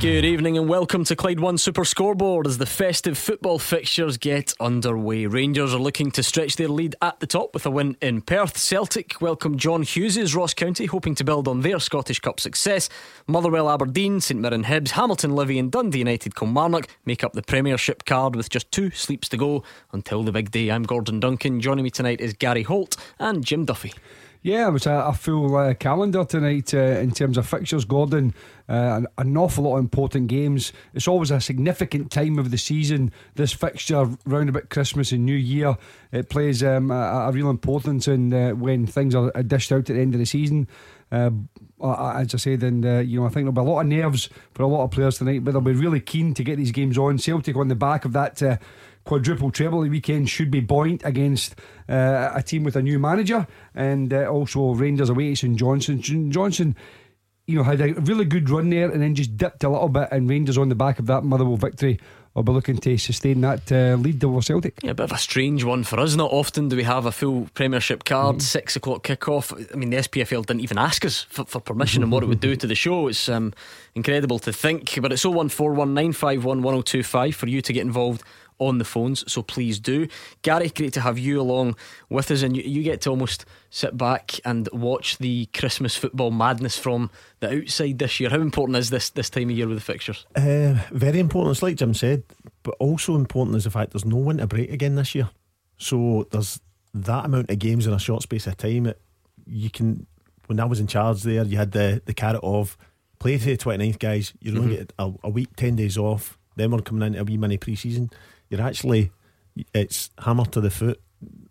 Good evening and welcome to Clyde One Super Scoreboard as the festive football fixtures get underway. Rangers are looking to stretch their lead at the top with a win in Perth. Celtic welcome John Hughes' Ross County, hoping to build on their Scottish Cup success. Motherwell Aberdeen, St Mirren Hibs, Hamilton Livy, and Dundee United Kilmarnock make up the Premiership card with just two sleeps to go until the big day. I'm Gordon Duncan. Joining me tonight is Gary Holt and Jim Duffy. Yeah, it was a, a full uh, calendar tonight uh, in terms of fixtures, Gordon. Uh, an, an, awful lot of important games. It's always a significant time of the season. This fixture round about Christmas and New Year, it plays um, a, a, real importance in uh, when things are dished out at the end of the season. Uh, as I said, and uh, you know, I think there'll be a lot of nerves for a lot of players tonight, but they'll be really keen to get these games on. Celtic on the back of that quadruple treble the weekend should be buoyant against uh, a team with a new manager and uh, also Rangers away St Johnson. St Johnstone, you know, had a really good run there and then just dipped a little bit, and Rangers on the back of that Motherwell victory will be looking to sustain that uh, lead over Celtic. Yeah, a bit of a strange one for us. Not often do we have a full Premiership card, mm. six o'clock kick-off. I mean, the SPFL didn't even ask us for, for permission and what it would do to the show. It's um, incredible to think. But it's 01419511025 for you to get involved on the phones, so please do. Gary, great to have you along with us, and you, you, get to almost sit back and watch the Christmas football madness from the outside this year. How important is this this time of year with the fixtures? Uh, very important, it's like Jim said, but also important is the fact there's no winter break again this year. So there's that amount of games in a short space of time. It, you can, when I was in charge there, you had the, the carrot of play to the 29th, guys. You only mm-hmm. get a, a week, 10 days off. Then we're coming into a wee mini pre season you're actually it's hammer to the foot.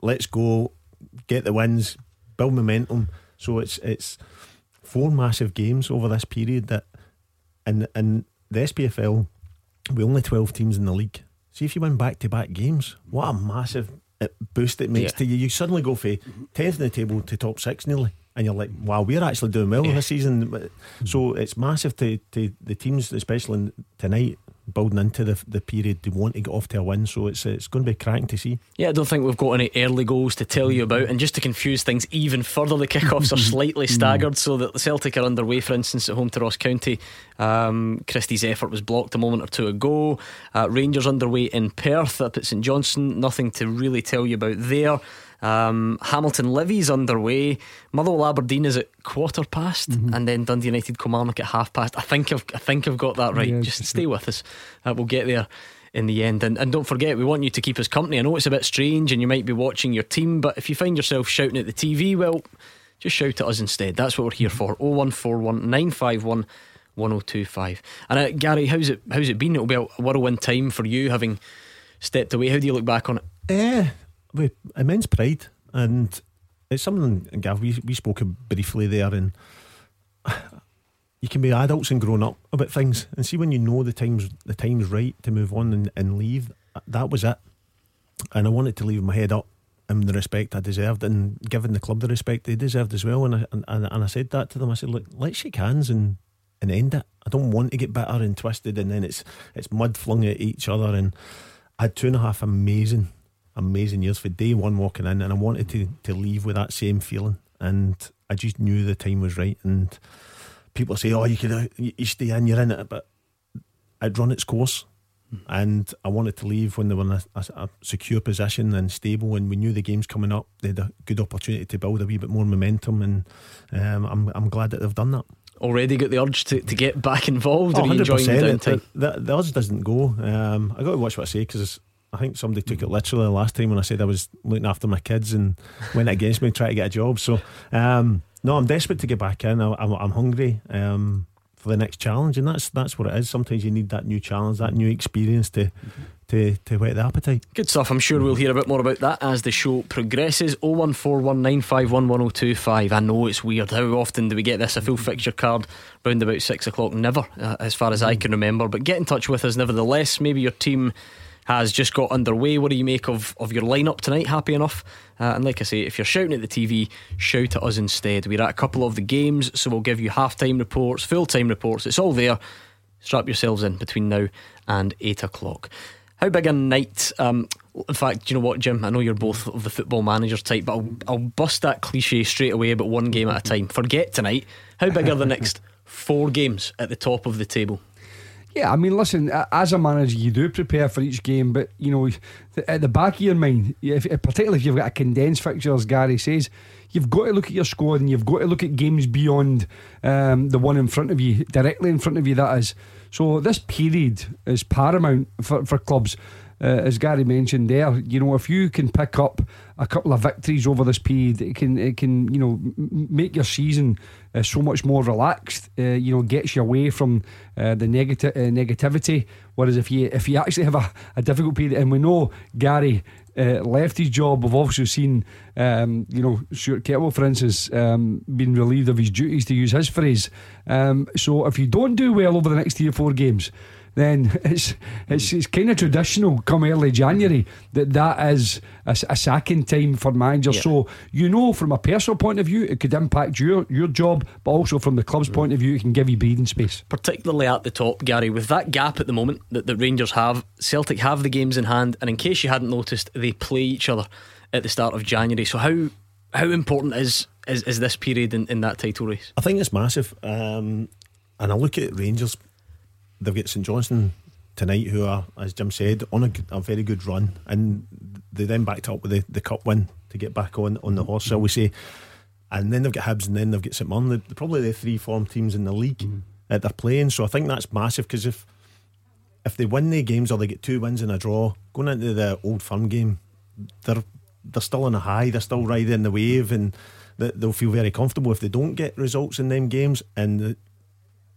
Let's go, get the wins, build momentum. So it's it's four massive games over this period that, and and the SPFL, we only twelve teams in the league. See if you win back to back games, what a massive uh, boost it makes yeah. to you. You suddenly go for tenth in the table to top six nearly and you're like, wow, we're actually doing well yeah. this season. So it's massive to, to the teams, especially tonight, building into the the period they want to get off to a win. So it's it's going to be cracking to see. Yeah, I don't think we've got any early goals to tell you about, and just to confuse things even further, the kickoffs are slightly mm. staggered so that the Celtic are underway. For instance, at home to Ross County, um, Christie's effort was blocked a moment or two ago. Uh, Rangers underway in Perth up at St Johnstone. Nothing to really tell you about there. Um, Hamilton Livy's underway. Motherwell Aberdeen is at quarter past, mm-hmm. and then Dundee United Kilmarnock at half past. I think I've I think I've got that right. Yeah, Just stay with us. Uh, we'll get there in the end. And, and don't forget, we want you to keep us company. I know it's a bit strange, and you might be watching your team, but if you find yourself shouting at the TV, well, just shout at us instead. That's what we're here for. 0141 951 1025. And uh, Gary, how's it how's it been? It'll be a whirlwind time for you having stepped away. How do you look back on it? Eh, with immense pride, and it's something, Gav, we, we spoke briefly there, and you can be adults and grown up about things, and see when you know the time's the time's right to move on and, and leave. That was it, and I wanted to leave my head up and the respect I deserved, and giving the club the respect they deserved as well. And I, and, and I said that to them. I said, look, let's shake hands and and end it. I don't want to get bitter and twisted, and then it's it's mud flung at each other. And I had two and a half amazing amazing years for day one walking in, and I wanted to to leave with that same feeling, and I just knew the time was right. And people say, "Oh, you could uh, you stay in, you're in it," but I'd run its course. And I wanted to leave when they were in a, a, a, secure position and stable, and we knew the game's coming up. They had a good opportunity to build a wee bit more momentum, and um, I'm I'm glad that they've done that already got the urge to, to get back involved? Oh, are you enjoying the downtime? The, the, the urge doesn't go. Um, I got to watch what I say because I think somebody took it literally the last time when I said I was looking after my kids and went against me trying to get a job. So, um, no, I'm desperate to get back in. I, am I'm hungry um, for the next challenge, and that's that's what it is. Sometimes you need that new challenge, that new experience to. To, to whet the appetite. Good stuff. I'm sure we'll hear a bit more about that as the show progresses. 01419511025. I know it's weird. How often do we get this? A full fixture card round about six o'clock? Never, uh, as far as I can remember. But get in touch with us nevertheless. Maybe your team has just got underway. What do you make of, of your lineup tonight? Happy enough? Uh, and like I say, if you're shouting at the TV, shout at us instead. We're at a couple of the games, so we'll give you half time reports, full time reports. It's all there. Strap yourselves in between now and 8 o'clock. How big a night? Um, in fact, do you know what, Jim? I know you're both of the football managers type, but I'll, I'll bust that cliche straight away about one game at a time. Forget tonight. How big are the next four games at the top of the table? Yeah, I mean, listen, as a manager, you do prepare for each game, but you know, at the back of your mind, if, particularly if you've got a condensed fixture, as Gary says, you've got to look at your squad and you've got to look at games beyond um, the one in front of you, directly in front of you. That is. So this period is paramount for, for clubs uh, as Gary mentioned there, you know, if you can pick up a couple of victories over this period, it can it can you know make your season uh, so much more relaxed. Uh, you know, gets you away from uh, the negative uh, negativity. Whereas if you if you actually have a, a difficult period, and we know Gary uh, left his job. We've also seen, um, you know, Stuart Kettle, for instance, um, being relieved of his duties, to use his phrase. Um, so if you don't do well over the next three or four games, then it's it's, it's kind of traditional come early January that that is a, a sacking time for managers. Yeah. So you know, from a personal point of view, it could impact your your job, but also from the club's mm. point of view, it can give you breathing space. Particularly at the top, Gary, with that gap at the moment that the Rangers have, Celtic have the games in hand, and in case you hadn't noticed, they play each other at the start of January. So how how important is is, is this period in, in that title race? I think it's massive. Um, and I look at Rangers they've got St Johnstone tonight, who are, as Jim said, on a, a, very good run, and they then backed up with the, the cup win to get back on on the horse, shall we say? And then they've got Hibs, and then they've got St Mirren. They're probably the three form teams in the league mm. that they're playing. So I think that's massive because if if they win the games or they get two wins and a draw, going into the Old Firm game, they're they're still on a high. They're still riding the wave, and they'll feel very comfortable if they don't get results in them games. And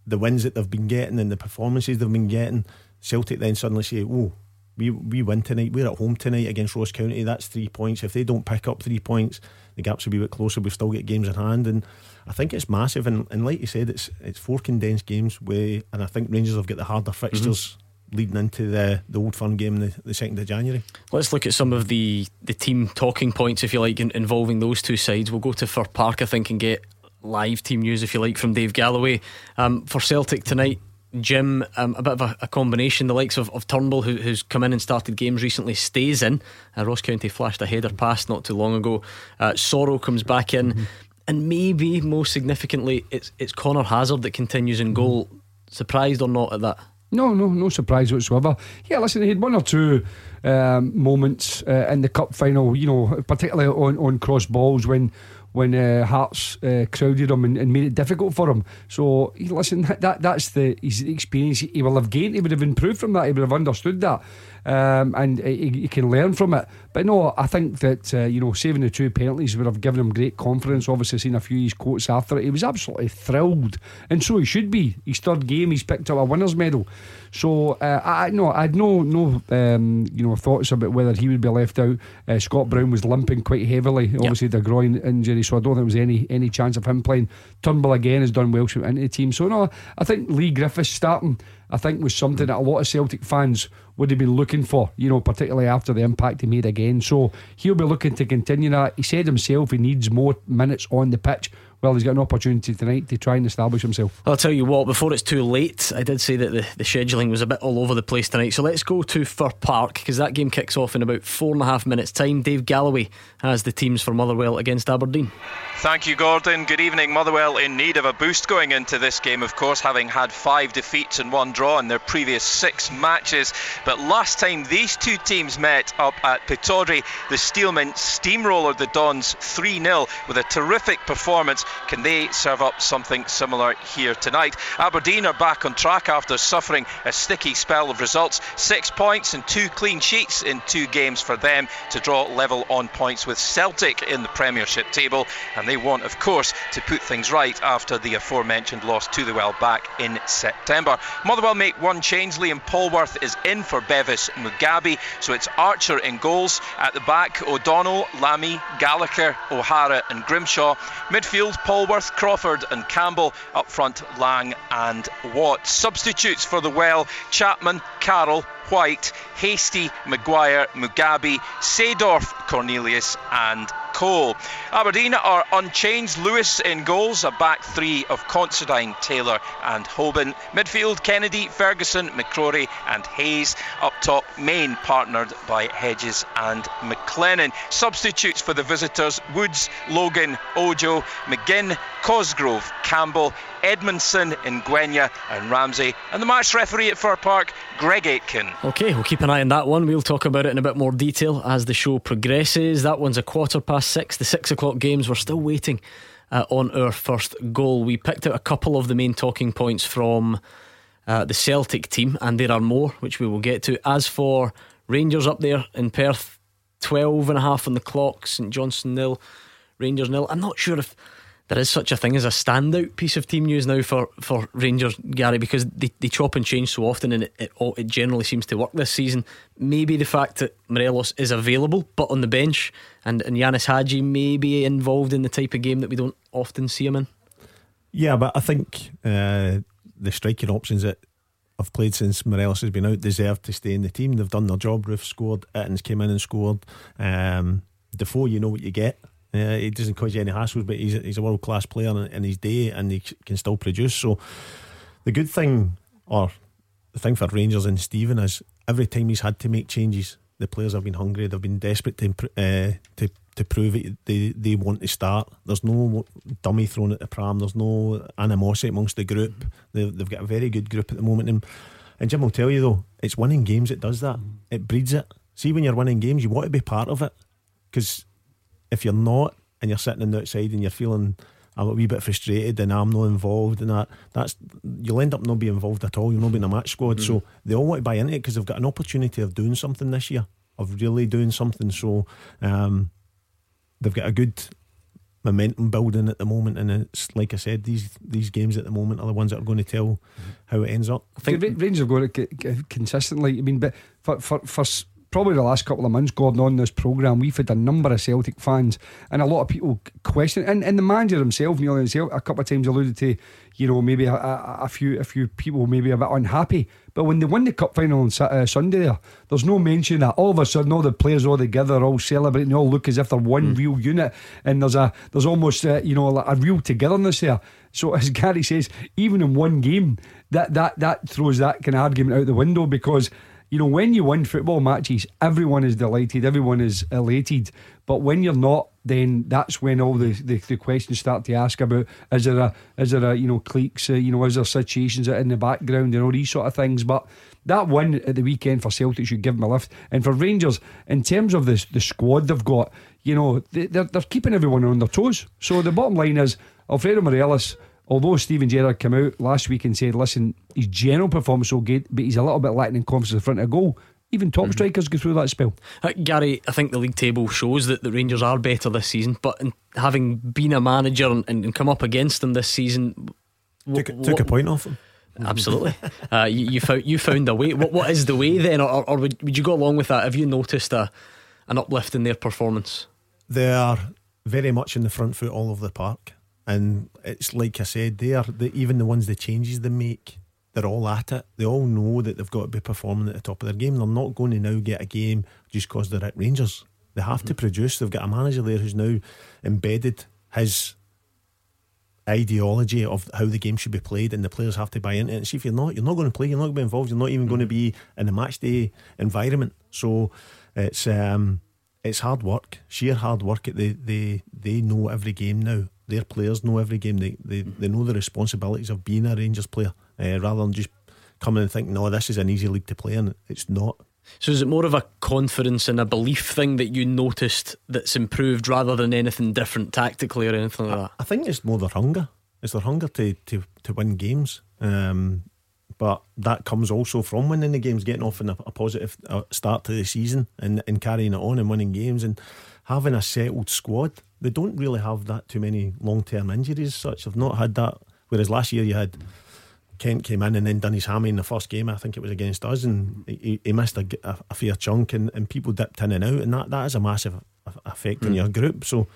the wins that they've been getting and the performances they've been getting, Celtic then suddenly say, "Oh, we we win tonight. We're at home tonight against Ross County. That's three points. If they don't pick up three points, the gaps will be a bit closer. We've still got games in hand, and I think it's massive. And, and like you said, it's it's four condensed games. Where and I think Rangers have got the harder fixtures. Mm-hmm. Leading into the the Old Firm game the, the second of January. Let's look at some of the the team talking points, if you like, in, involving those two sides. We'll go to Fir Park, I think, and get live team news, if you like, from Dave Galloway. Um, for Celtic tonight, Jim, um, a bit of a, a, combination. The likes of, of Turnbull, who, who's come in and started games recently, stays in. Uh, Ross County flashed a header pass not too long ago. Uh, Soro comes back in. Mm-hmm. And maybe most significantly, it's it's Conor Hazard that continues in goal. Mm-hmm. Surprised or not at that? No, no, no surprise whatsoever. Yeah, listen, he had one or two um, moments uh, in the cup final, you know, particularly on, on cross balls when when uh, Hearts uh, crowded him and, and, made it difficult for him. So listen, that that's the his experience he will have gained. He would have improved from that. He would have understood that um, and he, he, can learn from it. But no, I think that uh, you know saving the two penalties would have given him great confidence. Obviously, seen a few of his quotes after it, he was absolutely thrilled, and so he should be. His third game, he's picked up a winners' medal. So uh, I no, I had no no um, you know thoughts about whether he would be left out. Uh, Scott Brown was limping quite heavily, obviously yep. the groin injury, so I don't think there was any any chance of him playing. Turnbull again has done well into the team, so no, I think Leigh Griffiths starting. I think was something that a lot of Celtic fans would have been looking for, you know, particularly after the impact he made again. So he'll be looking to continue that. He said himself he needs more minutes on the pitch well, he's got an opportunity tonight to try and establish himself. I'll tell you what, before it's too late, I did say that the, the scheduling was a bit all over the place tonight. So let's go to Fir Park because that game kicks off in about four and a half minutes' time. Dave Galloway has the teams for Motherwell against Aberdeen. Thank you, Gordon. Good evening. Motherwell in need of a boost going into this game, of course, having had five defeats and one draw in their previous six matches. But last time these two teams met up at Pittodrie, the Steelmen steamrollered the Dons 3 0 with a terrific performance can they serve up something similar here tonight? Aberdeen are back on track after suffering a sticky spell of results. Six points and two clean sheets in two games for them to draw level on points with Celtic in the Premiership table. And they want, of course, to put things right after the aforementioned loss to the well back in September. Motherwell make one change. Liam Polworth is in for Bevis Mugabi. So it's Archer in goals. At the back, O'Donnell, Lamie, Gallagher, O'Hara, and Grimshaw. Midfield, Polworth, Crawford, and Campbell. Up front, Lang and Watt. Substitutes for the well Chapman, Carroll, White, Hastie, Maguire, Mugabi, Seedorf, Cornelius, and Cole. Aberdeen are unchanged. Lewis in goals, a back three of Considine, Taylor, and Hoban. Midfield Kennedy, Ferguson, McCrory, and Hayes. Up top, Main partnered by Hedges and McLennan. Substitutes for the visitors Woods, Logan, Ojo, McGinn, Cosgrove, Campbell, Edmondson, Ngwenya, and Ramsey. And the match referee at Fir Park, Greg Aitken. Okay, we'll keep an eye on that one. We'll talk about it in a bit more detail as the show progresses. That one's a quarter past six. The six o'clock games, we're still waiting uh, on our first goal. We picked out a couple of the main talking points from uh, the Celtic team, and there are more, which we will get to. As for Rangers up there in Perth, 12 and a half on the clock, St Johnstone nil, Rangers nil. I'm not sure if there is such a thing as a standout piece of team news now for, for Rangers, Gary, because they, they chop and change so often and it, it, it generally seems to work this season. Maybe the fact that Morelos is available but on the bench and, and Ianis Hagi may be involved in the type of game that we don't often see him in. Yeah, but I think uh, the striking options that have played since Morelos has been out deserve to stay in the team. They've done their job. Roofe scored, Ittens came in and scored. Um, Defoe, you know what you get. Uh, he doesn't cause you any hassles, but he's a, he's a world class player in, in, his day and he can still produce. So the good thing, or the thing for Rangers and Steven is every time he's had to make changes, the players have been hungry. They've been desperate to uh, to to prove it. They they want to start. There's no dummy thrown at the pram. There's no animosity amongst the group. They've, they've got a very good group at the moment. And, and Jim will tell you though, it's winning games. It does that. It breeds it. See, when you're winning games, you want to be part of it because if you're not and you're sitting on the outside and you're feeling a wee bit frustrated and I'm not involved in that, that's you'll end up not being involved at all. You'll not be in a match squad. Mm. So they all want to buy into it because they've got an opportunity of doing something this year, of really doing something. So um, they've got a good momentum building at the moment, and it's like I said, these these games at the moment are the ones that are going to tell how it ends up. I think Rangers have got it consistently. I mean, but for for for probably the last couple of months, Gordon, on this programme, we've had a number of Celtic fans and a lot of people question, and, and the manager himself, Neil, himself, a couple of times alluded to, you know, maybe a, a, a, few a few people maybe a bit unhappy. But when they win the cup final on uh, Sunday, there, there's no mention that all of a sudden all the players all together, all celebrating, they all look as if they're one mm. real unit, and there's a there's almost uh, you know a real togetherness there. So as Gary says, even in one game, that that that throws that kind of argument out the window because you know, when you win football matches, everyone is delighted, everyone is elated. But when you're not, then that's when all the, the, the questions start to ask about is there a is there a you know cliques, uh, you know, is there situations in the background and all these sort of things. But that win at the weekend for Celtic should give them a lift. And for Rangers, in terms of the the squad they've got, you know, they, they're they're keeping everyone on their toes. So the bottom line is Alfredo Morelos although Steven Gerrard came out last week and said, listen, his general performance so good, but he's a little bit lacking in confidence in front of goal. Even top mm-hmm. strikers go through that spell. Uh, Gary, I think the league table shows that the Rangers are better this season, but having been a manager and, and, come up against them this season, took, what, took a point off them. Absolutely, uh, you, you, found you found a way. What what is the way then, or, or would, would you go along with that? Have you noticed a an uplift in their performance? They are very much in the front foot all over the park. And it's like I said, they are the, even the ones the changes they make. They're all at it. They all know that they've got to be performing at the top of their game. They're not going to now get a game just because they're at Rangers. They have mm-hmm. to produce. They've got a manager there who's now embedded his ideology of how the game should be played, and the players have to buy into it. And see, if you're not, you're not going to play. You're not going to be involved. You're not even mm-hmm. going to be in the match day environment. So it's um, it's hard work, sheer hard work. They they they know every game now their players know every game. They they, they know the responsibilities of being a Rangers player uh, rather than just coming and thinking, no, this is an easy league to play in. It's not. So is it more of a confidence and a belief thing that you noticed that's improved rather than anything different tactically or anything like I, that? I think it's more their hunger. It's their hunger to to, to win games. Um, but that comes also from winning the games, getting off in a, a positive uh, start to the season and, and carrying it on and winning games and having a settled squad they don't really have that too many long term injuries. Such I've not had that. Whereas last year you had Kent came in and then done his hammy in the first game. I think it was against us, and he, he missed a, a, a, fair chunk, and, and people dipped in and out, and that, that has a massive effect mm. on your group. So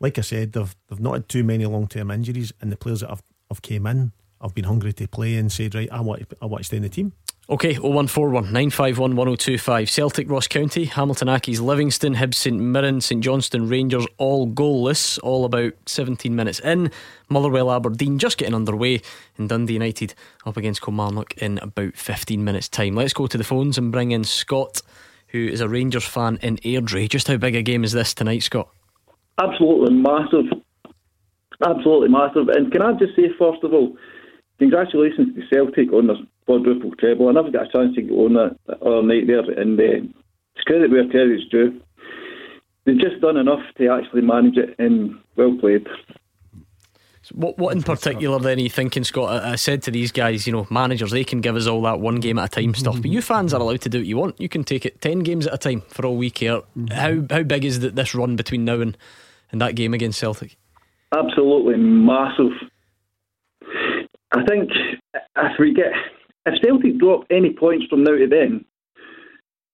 like I said, they've they've not had too many long term injuries, and the players that have, have came in have been hungry to play and said, right, I want to, I want to stay in the team. Okay, 0141 951 1025. Celtic Ross County, Hamilton Accies Livingston, Hibs St Mirren, St Johnstone, Rangers, all goalless, all about 17 minutes in. Motherwell Aberdeen just getting underway, and Dundee United up against Kilmarnock in about 15 minutes' time. Let's go to the phones and bring in Scott, who is a Rangers fan in Airdrie. Just how big a game is this tonight, Scott? Absolutely massive. Absolutely massive. And can I just say, first of all, congratulations to Celtic on their quadruple treble. I never got a chance to go on that other night there, and uh, it's credit where credit's due. They've just done enough to actually manage it, and well played. What, what in particular then are you thinking, Scott? I, I, said to these guys, you know, managers, they can give us all that one game at a time stuff, but you fans are allowed to do what you want. You can take it 10 games at a time for all we care. How, how big is this run between now and, and that game against Celtic? Absolutely massive. I think if we get if Celtic drop any points from now to then,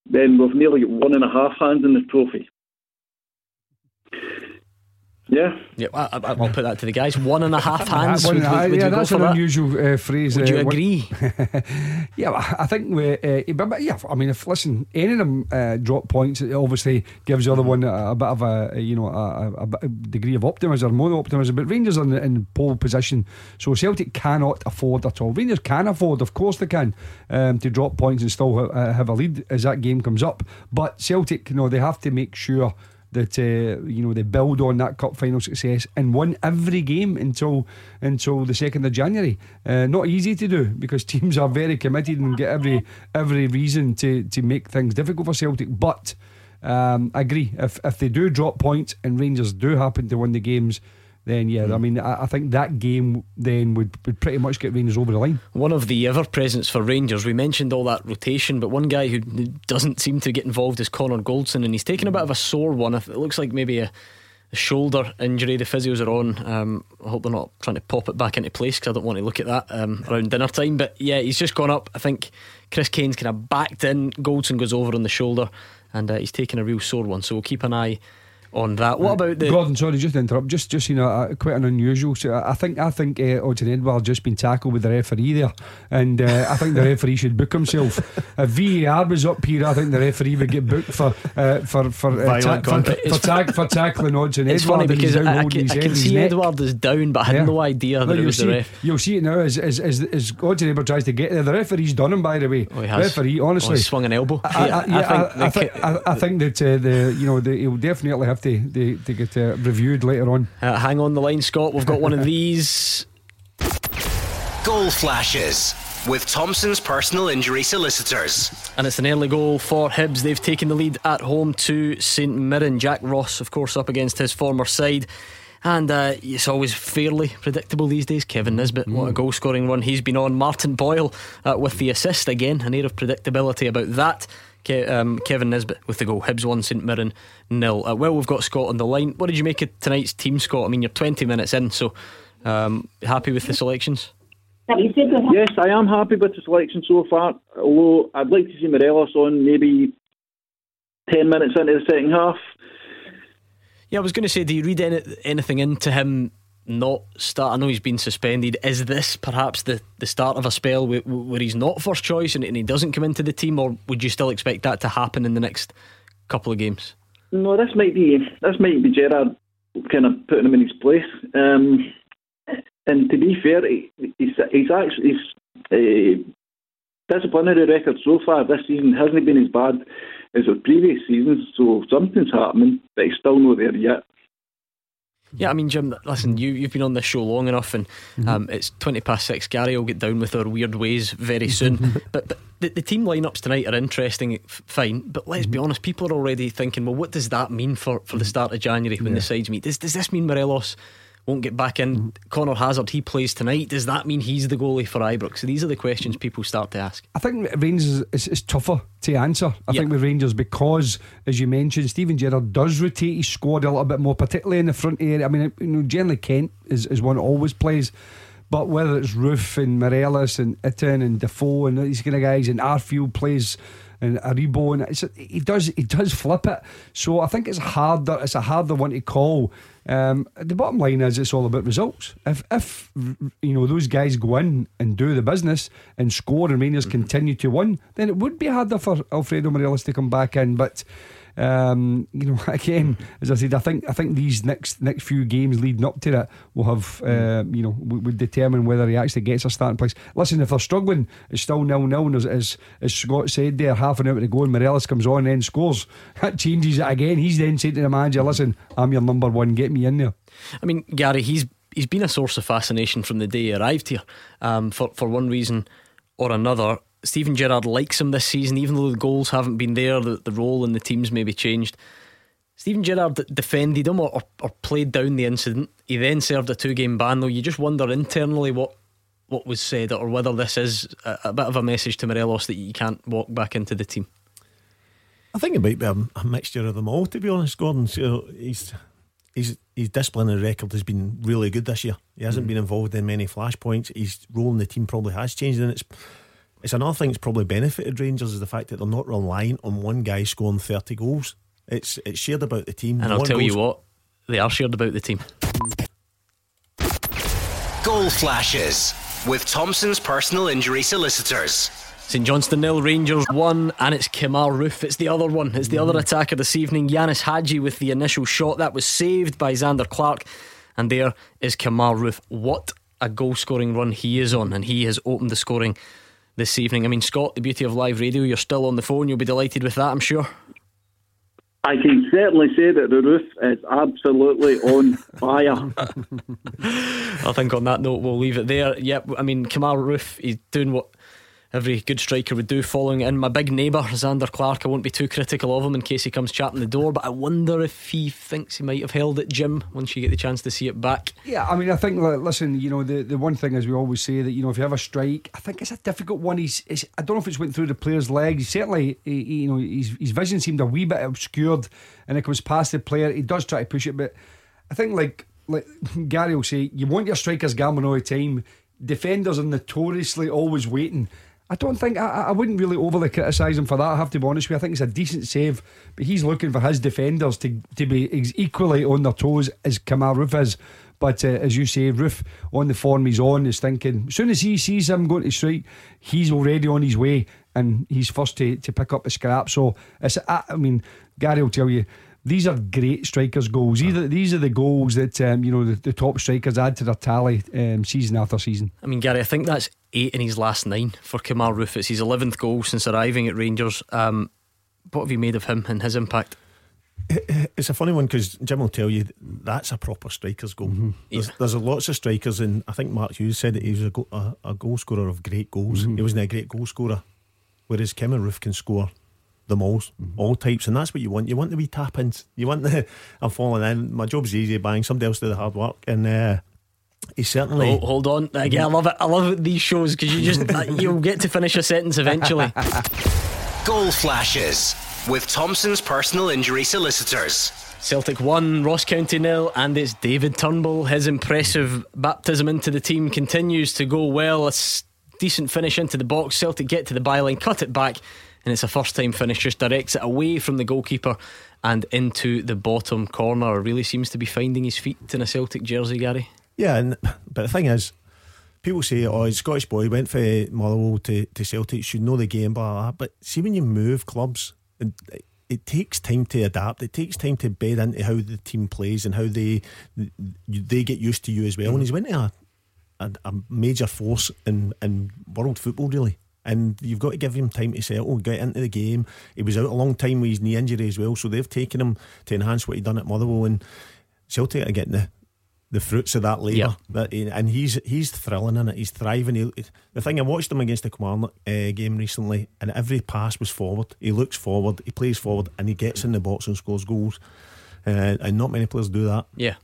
then we've nearly got one and a half hands in the trophy. Yeah. Yeah, I, will put that to the guys. One and a half hands. would, would, would yeah, that's an that? unusual uh, phrase. Would uh, you agree? yeah, I think we. Uh, but yeah, I mean, if listen, any of them uh, drop points, it obviously gives the other one a, a bit of a you know a, a, a degree of optimism, more optimism. But Rangers are in, in, pole position, so Celtic cannot afford at all. Rangers can afford, of course they can, um, to drop points and still ha- uh, have a lead as that game comes up. But Celtic, you know, they have to make sure that uh, you know they build on that cup final success and won every game until until the second of January. Uh, not easy to do because teams are very committed and get every every reason to to make things difficult for Celtic. But um, I agree if if they do drop points and Rangers do happen to win the games then yeah, mm. I mean, I, I, think that game then would, would pretty much get Rangers over the line. One of the ever presents for Rangers, we mentioned all that rotation, but one guy who doesn't seem to get involved is Connor Goldson, and he's taken a bit of a sore one. It looks like maybe a, a shoulder injury. The physios are on. Um, I hope they're not trying to pop it back into place because I don't want to look at that um, around dinner time. But yeah, he's just gone up. I think Chris Kane's kind of backed in. Goldson goes over on the shoulder, and uh, he's taken a real sore one. So we'll keep an eye on that. What about the Gordon? Sorry, just to interrupt. Just, just you know, uh, quite an unusual. So I think, I think uh, Odsonne Edouard just been tackled with the referee there, and uh, I think the referee should book himself. If VAR was up here, I think the referee would get booked for uh, for for uh, ta- for, for, ta- for, tackling Odsonne It's Edouard funny because I, I, can, I can see neck. Edouard is down, but I had yeah. no idea that it was see, the ref. You'll see it now as as as, as Odsonne Edouard tries to get there. The referee's done him, by the way. Oh, referee, honestly, oh, swung an elbow. I, yeah, I, think, I, think that uh, the you know the, he'll definitely have to the, to get uh, reviewed later on. Uh, hang on the line, Scott. We've got one of these. Goal flashes with Thompson's personal injury solicitors. And it's an early goal for Hibs. They've taken the lead at home to St Mirren. Jack Ross, of course, up against his former side. And uh, it's always fairly predictable these days. Kevin Nisbet, mm. what a mm. goal scoring run he's been on. Martin Boyle uh, with the assist again, an air of predictability about that. Ke- um, Kevin Nisbet with the goal. Hibs 1, St Mirren nil. Uh, well, we've got Scott on the line. What did you make of tonight's team, Scott? I mean, you're 20 minutes in, so um, happy with the selections? Yes, I am happy with the selection so far. Although I'd like to see Morelos on maybe 10 minutes into the second half. Yeah, I was going to say, do you read any, anything into him not start? I know he's been suspended. Is this perhaps the, the start of a spell where, where he's not first choice and, and, he doesn't come into the team, or would you still expect that to happen in the next couple of games? No, this might be this might be Gerrard kind of putting him in his place. Um, and to be fair, he, he's he's actually his uh, disciplinary record so far this season hasn't been as bad as the previous seasons. So something's happening, but he's still not there yet. Yeah, I mean, Jim, listen, you, you've been on this show long enough, and mm-hmm. um, it's 20 past six. Gary will get down with our weird ways very soon. but but the, the, team lineups tonight are interesting, f- fine. But let's mm-hmm. be honest, people are already thinking, well, what does that mean for, for the start of January when yeah. the sides meet? Does, does this mean Morelos won't get back in. Mm. Conor Hazard, he plays tonight. Does that mean he's the goalie for Ibrox? So these are the questions people start to ask. I think Rangers is, is, tougher to answer. I yep. think with Rangers because, as you mentioned, Steven Gerrard does rotate his squad a little bit more, particularly in the front area. I mean, you know, generally Kent is, is one that always plays. But whether it's Roofe and Morelos and Itten and Defoe and these kind of guys and Arfield plays and Aribo and he does he does flip it. So I think it's harder. It's a harder one to call Um, the bottom line is it's all about results. If if you know those guys go in and do the business and score and Rangers mm-hmm. continue to win, then it would be harder for Alfredo Morelos to come back in. But um, you know, again, as I said, I think I think these next next few games leading up to that will have uh, you know would determine whether he actually gets a starting place. Listen, if they're struggling, it's still nil nil. As, as as Scott said there, half an hour to go, and Morelos comes on and then scores. That changes it again. He's then saying to the manager, "Listen, I'm your number one. Get me in there." I mean, Gary, he's he's been a source of fascination from the day he arrived here. Um, for for one reason or another, Steven Gerrard likes him this season, even though the goals haven't been there, the, the role in the team's maybe changed. Steven Gerrard defended him or, or, or played down the incident. He then served a two game ban, though. You just wonder internally what what was said or whether this is a, a, bit of a message to Morelos that you can't walk back into the team. I think it might be a, a mixture of them all, to be honest, Gordon. So he's, he's, his disciplinary record has been really good this year. He hasn't mm. been involved in many flashpoints. His role in the team probably has changed, and it's it's another thing that's probably benefited Rangers is the fact that they're not relying on one guy scoring 30 goals. It's it's shared about the team. And I'll tell you what, they are shared about the team. Goal flashes with Thompson's personal injury solicitors. St Johnstone nil, Rangers one, and it's Kemar Roofe. It's the other one. It's the other mm. attacker this evening. Ianis Hagi with the initial shot that was saved by Zander Clark, and there is Kemar Roofe. What a goal scoring run he is on, and he has opened the scoring this evening. I mean, Scott, the beauty of live radio, you're still on the phone. You'll be delighted with that, I'm sure. I can certainly say that the roof is absolutely on fire. I think on that note, we'll leave it there. Yep, I mean, Kemar Roofe, he's doing what every good striker would do, following in. My big neighbour, Zander Clark, I won't be too critical of him in case he comes chapping the door, but I wonder if he thinks he might have held it, Jim, once you get the chance to see it back. Yeah, I mean, I think, like, listen, you know, the, the one thing, as we always say, that, you know, if you have a strike, I think it's a difficult one. He's, I don't know if it's went through the player's legs. Certainly, he, you know, his, his vision seemed a wee bit obscured and it comes past the player. He does try to push it, but I think, like, like Gary will say, you want your strikers gambling all the time. Defenders are notoriously always waiting. I don't think I, I wouldn't really overly criticise him for that. I have to be honest with you. I think it's a decent save, but he's looking for his defenders to to be equally on their toes as Kemar Roofe is. But uh, as you say, Roofe on the form he's on is thinking. As soon as he sees him going to strike, he's already on his way, and he's first to, to pick up the scrap. So it's. I mean, Gary will tell you these are great strikers' goals. These are, these are the goals that um, you know the, the, top strikers add to their tally um, season after season. I mean, Gary, I think that's eight in his last nine for Kemar Roofe. It's his eleventh goal since arriving at Rangers. Um, what have you made of him and his impact? It's a funny one because Jim will tell you that's a proper striker's goal. Mm-hmm. There's, yeah. there's lots of strikers, and I think Mark Hughes said that he was a, go, a, a goal scorer of great goals. Mm-hmm. He wasn't a great goal scorer, whereas Kemar Roofe can score them all, mm-hmm. all types, and that's what you want. You want the wee tap ins. You want the I'm falling in. My job's easy, bang. Somebody else do the hard work, and uh, he certainly. Oh, hold on, again, I love it. I love these shows because you just uh, you'll get to finish a sentence eventually. Goal flashes with Thompson's personal injury solicitors. Celtic won, Ross County nil, and it's David Turnbull. His impressive baptism into the team continues to go well. A decent finish into the box. Celtic get to the byline, cut it back, and it's a first time finish, just directs it away from the goalkeeper and into the bottom corner. Really seems to be finding his feet in a Celtic jersey, Gary. Yeah, and, but the thing is, people say, oh, he's Scottish boy, went for Motherwell to, to Celtic, should know the game, blah, blah, blah. But see, when you move clubs, it, it takes time to adapt. It takes time to bed into how the team plays and how they they get used to you as well. Mm. And he's went to a, a, a major force in, in world football, really and you've got to give him time to settle, get into the game. He was out a long time with his knee injury as well, so they've taken him to enhance what he'd done at Motherwell, and Celtic are getting the the fruits of that labour. That and he's he's thrilling in it. He's thriving. He, the thing I watched him against the Kilmarnock uh, game recently, and every pass was forward. He looks forward, he plays forward, and he gets in the box and scores goals. Uh, and not many players do that. Yeah.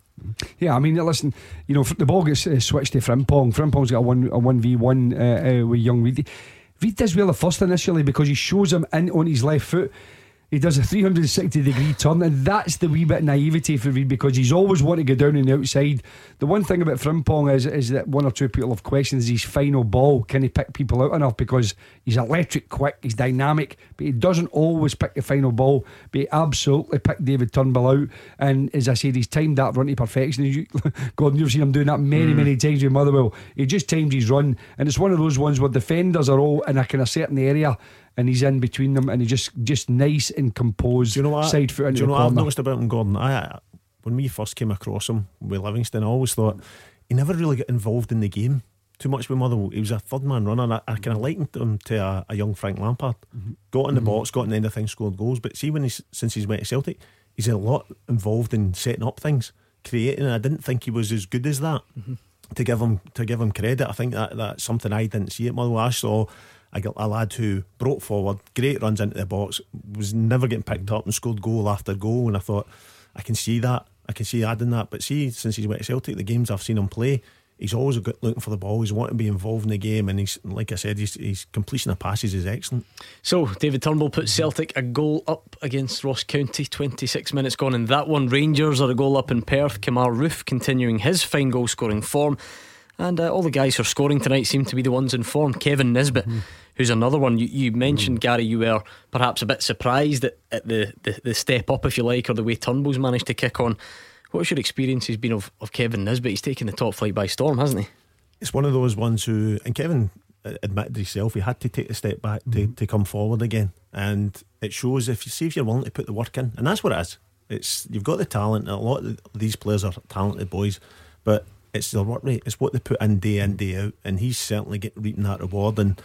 Yeah, I mean, listen, you know, the ball gets uh, switched to Frimpong. Frimpong's got a one a one v one uh, uh, with young Reedy. Reid does well at first initially because he shows him in on his left foot. He does a 360 degree turn, and that's the wee bit of naivety for Reid because he's always wanting to go down on the outside. The one thing about Frimpong is, is that one or two people have questioned his final ball. Can he pick people out enough? Because he's electric, quick, he's dynamic, but he doesn't always pick the final ball. But he absolutely picked David Turnbull out. And as I said, he's timed that run to perfection. God, you've seen him doing that many, mm. many times with Motherwell. He just timed his run, and it's one of those ones where defenders are all in a kind of certain area and he's in between them, and he just just nice and composed. Do you know what? Side foot Do you know what I've noticed about him, Gordon? I when we first came across him with Livingston, I always thought he never really got involved in the game too much with Motherwell. He was a third man runner. I, I kind of likened him to a, a, young Frank Lampard. Mm-hmm. Got in the mm-hmm. box, got in the end of things, scored goals. But see, when he's since he's went to Celtic, he's a lot involved in setting up things, creating. I didn't think he was as good as that. Mm-hmm. To give him to give him credit, I think that that's something I didn't see at Motherwell. I saw a, a lad who broke forward, great runs into the box, was never getting picked up and scored goal after goal. And I thought, I can see that. I can see adding that. But see, since he's went to Celtic, the games I've seen him play, he's always good looking for the ball. He's wanting to be involved in the game, and he's like I said, his, completion of passes is excellent. So David Turnbull put Celtic a goal up against Ross County. Twenty six minutes gone in that one. Rangers are a goal up in Perth. Kemar Roofe continuing his fine goal scoring form, and uh, all the guys who are scoring tonight seem to be the ones in form. Kevin Nisbet. Mm who's another one. You, you mentioned mm. Gary, you were perhaps a bit surprised at, at the, the, the step up, if you like, or the way Turnbull's managed to kick on. What's your experience has been of, of Kevin Nisbet? He's taken the top flight by storm, hasn't he? It's one of those ones who, and Kevin admitted himself, he had to take a step back to, mm. to come forward again. And it shows if you see if you're willing to put the work in, and that's what it is. It's you've got the talent. A lot of these players are talented boys, but it's their work rate. It's what they put in day in day out, and he's certainly getting reaping that reward. And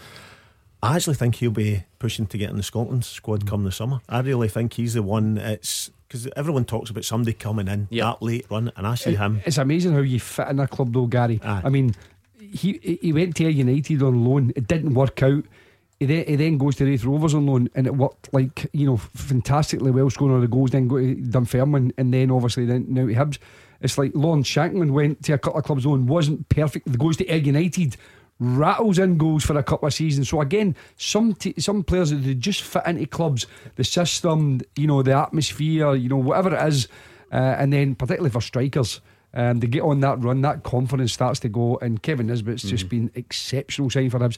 I actually think he'll be pushing to get in the Scotland squad come the summer. I really think he's the one. It's because everyone talks about somebody coming in yep. that late run, and I see it, him. It's amazing how you fit in a club, though, Gary. Aye. I mean, he he went to United on loan. It didn't work out. He then, he then goes to Raith Rovers on loan, and it worked like you know fantastically well, scoring all the goals. Then go to Dunfermline, and then obviously then now to Hibs. It's like Lawrence Shankland went to a couple of clubs on, wasn't perfect. The goes to Ayr United, rattles in goals for a couple of seasons. So again, some t- some players that they just fit into clubs, the system, you know, the atmosphere, you know, whatever it is, uh, and then particularly for strikers. Um, they get on that run, that confidence starts to go, and Kevin Nisbet's mm-hmm. just been exceptional sign for Hibs.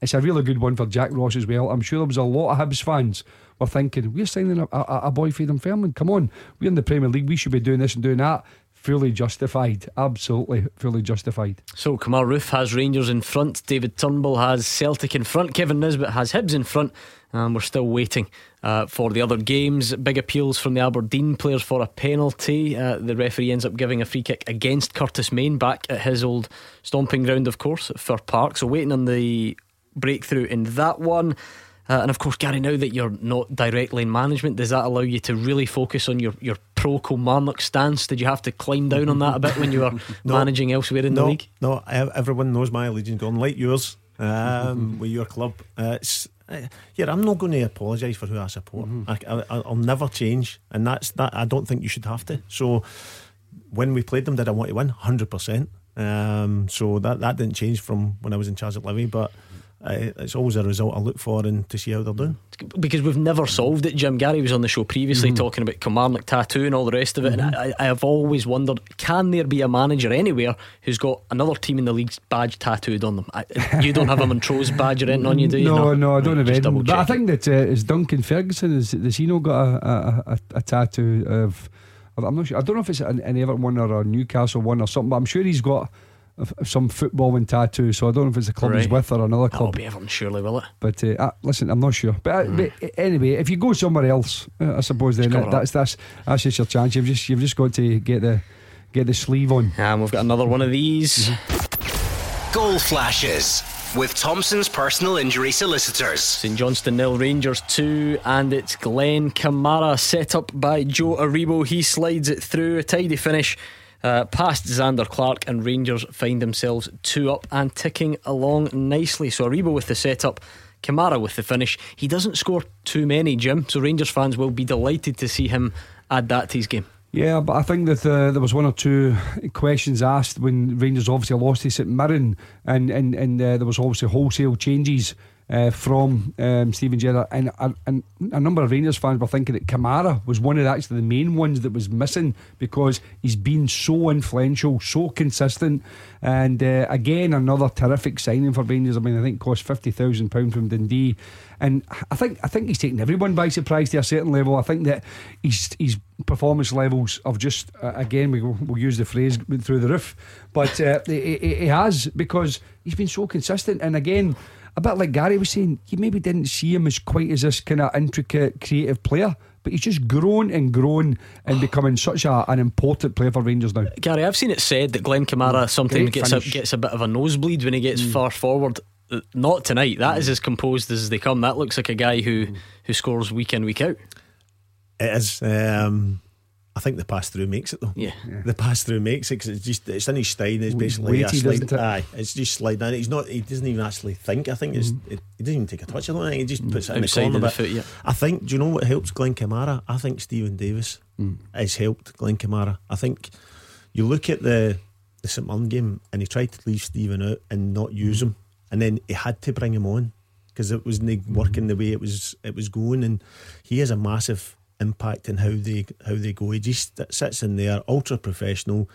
It's a really good one for Jack Ross as well. I'm sure there was a lot of Hibs fans were thinking, we're signing a, a, a boy for them, Fairman. Come on, we're in the Premier League. We should be doing this and doing that fully justified. Absolutely fully justified. So Kemar Roofe has Rangers in front. David Turnbull has Celtic in front. Kevin Nisbet has Hibs in front. And we're still waiting uh, for the other games. Big appeals from the Aberdeen players for a penalty. Uh, the referee ends up giving a free kick against Curtis Main back at his old stomping ground, of course, at Fir Park. So waiting on the breakthrough in that one. Uh, and of course, Gary, now that you're not directly in management, does that allow you to really focus on your, your pro Kilmarnock stance? Did you have to climb down on that a bit when you were no, managing elsewhere in no, the league? No, everyone knows my allegiance gone like yours um, with your club. Uh, it's, uh, yeah, I'm not going to apologise for who I support. Mm-hmm. I, will never change, and that's that. I don't think you should have to. So, when we played them, did I want to win? Hundred um, percent. So that that didn't change from when I was in charge at Livy, but it's always a result I look for and to see how they're doing. Because we've never solved it. Jim Gary was on the show previously mm-hmm. talking about Kilmarnock tattoo and all the rest of it. Mm-hmm. And I, I, have always wondered can there be a manager anywhere who's got another team in the league's badge tattooed on them? I, you don't have a Montrose badge or anything on you, do you? No, no, no I don't have any. But I think that uh, is Duncan Ferguson. Is, has he not got a, a, a, a tattoo of. I'm not sure. I don't know if it's an, an Everton one or a Newcastle one or something, but I'm sure he's got some footballing tattoo. So I don't know if it's a club right. he's with or another club. That'll be Everton, surely, will it? But uh, uh, listen, I'm not sure. But, uh, mm. but, anyway, if you go somewhere else, uh, I suppose then that, that's that's that's just your chance. You've just you've just got to get the get the sleeve on. And we've got another one of these. Goal flashes with Thompson's personal injury solicitors. St Johnstone nil, Rangers 2, and it's Glenn Kamara set up by Joe Aribo. He slides it through, a tidy finish uh, past Zander Clark, and Rangers find themselves two up and ticking along nicely. So Aribo with the setup. Kamara with the finish. He doesn't score too many, Jim, so Rangers fans will be delighted to see him add that to his game. Yeah, but I think that uh, there was one or two questions asked when Rangers obviously lost to St Mirren, and and and uh, there was obviously wholesale changes uh, from um, Steven Gerrard, and, and a number of Rangers fans were thinking that Kamara was one of the, actually the main ones that was missing because he's been so influential, so consistent, and uh, again another terrific signing for Rangers. I mean, I think cost fifty thousand pound from Dundee, and I think I think he's taken everyone by surprise to a certain level. I think that his his performance levels of just uh, again we will we'll use the phrase through the roof, but uh, he, he has because he's been so consistent, and again a bit like Gary was saying, you maybe didn't see him as quite as this kind of intricate, creative player. But he's just grown and grown and becoming such a, an important player for Rangers now. Gary, I've seen it said that Glenn Kamara mm, sometimes gets a, gets a bit of a nosebleed when he gets mm. far forward. Uh, not tonight. That mm. is as composed as they come. That looks like a guy who mm. who scores week in week out. It is. Um, I think the pass through makes it though. Yeah, yeah. the pass through makes it because it's just it's in his stride. It's basically Weighty, slide, it? aye, it's just slide down. He's not. He doesn't even actually think. I think mm-hmm. it, he doesn't even take a touch. I don't think he just puts it Outside in the corner. Of the foot, yeah. I think. Do you know what helps Glenn Kamara? I think Steven Davis mm. has helped Glenn Kamara. I think you look at the the St Mirren game and he tried to leave Steven out and not use him, and then he had to bring him on because it wasn't working the way it was it was going, and he has a massive impact in how they how they go. He just sits in there, ultra professional,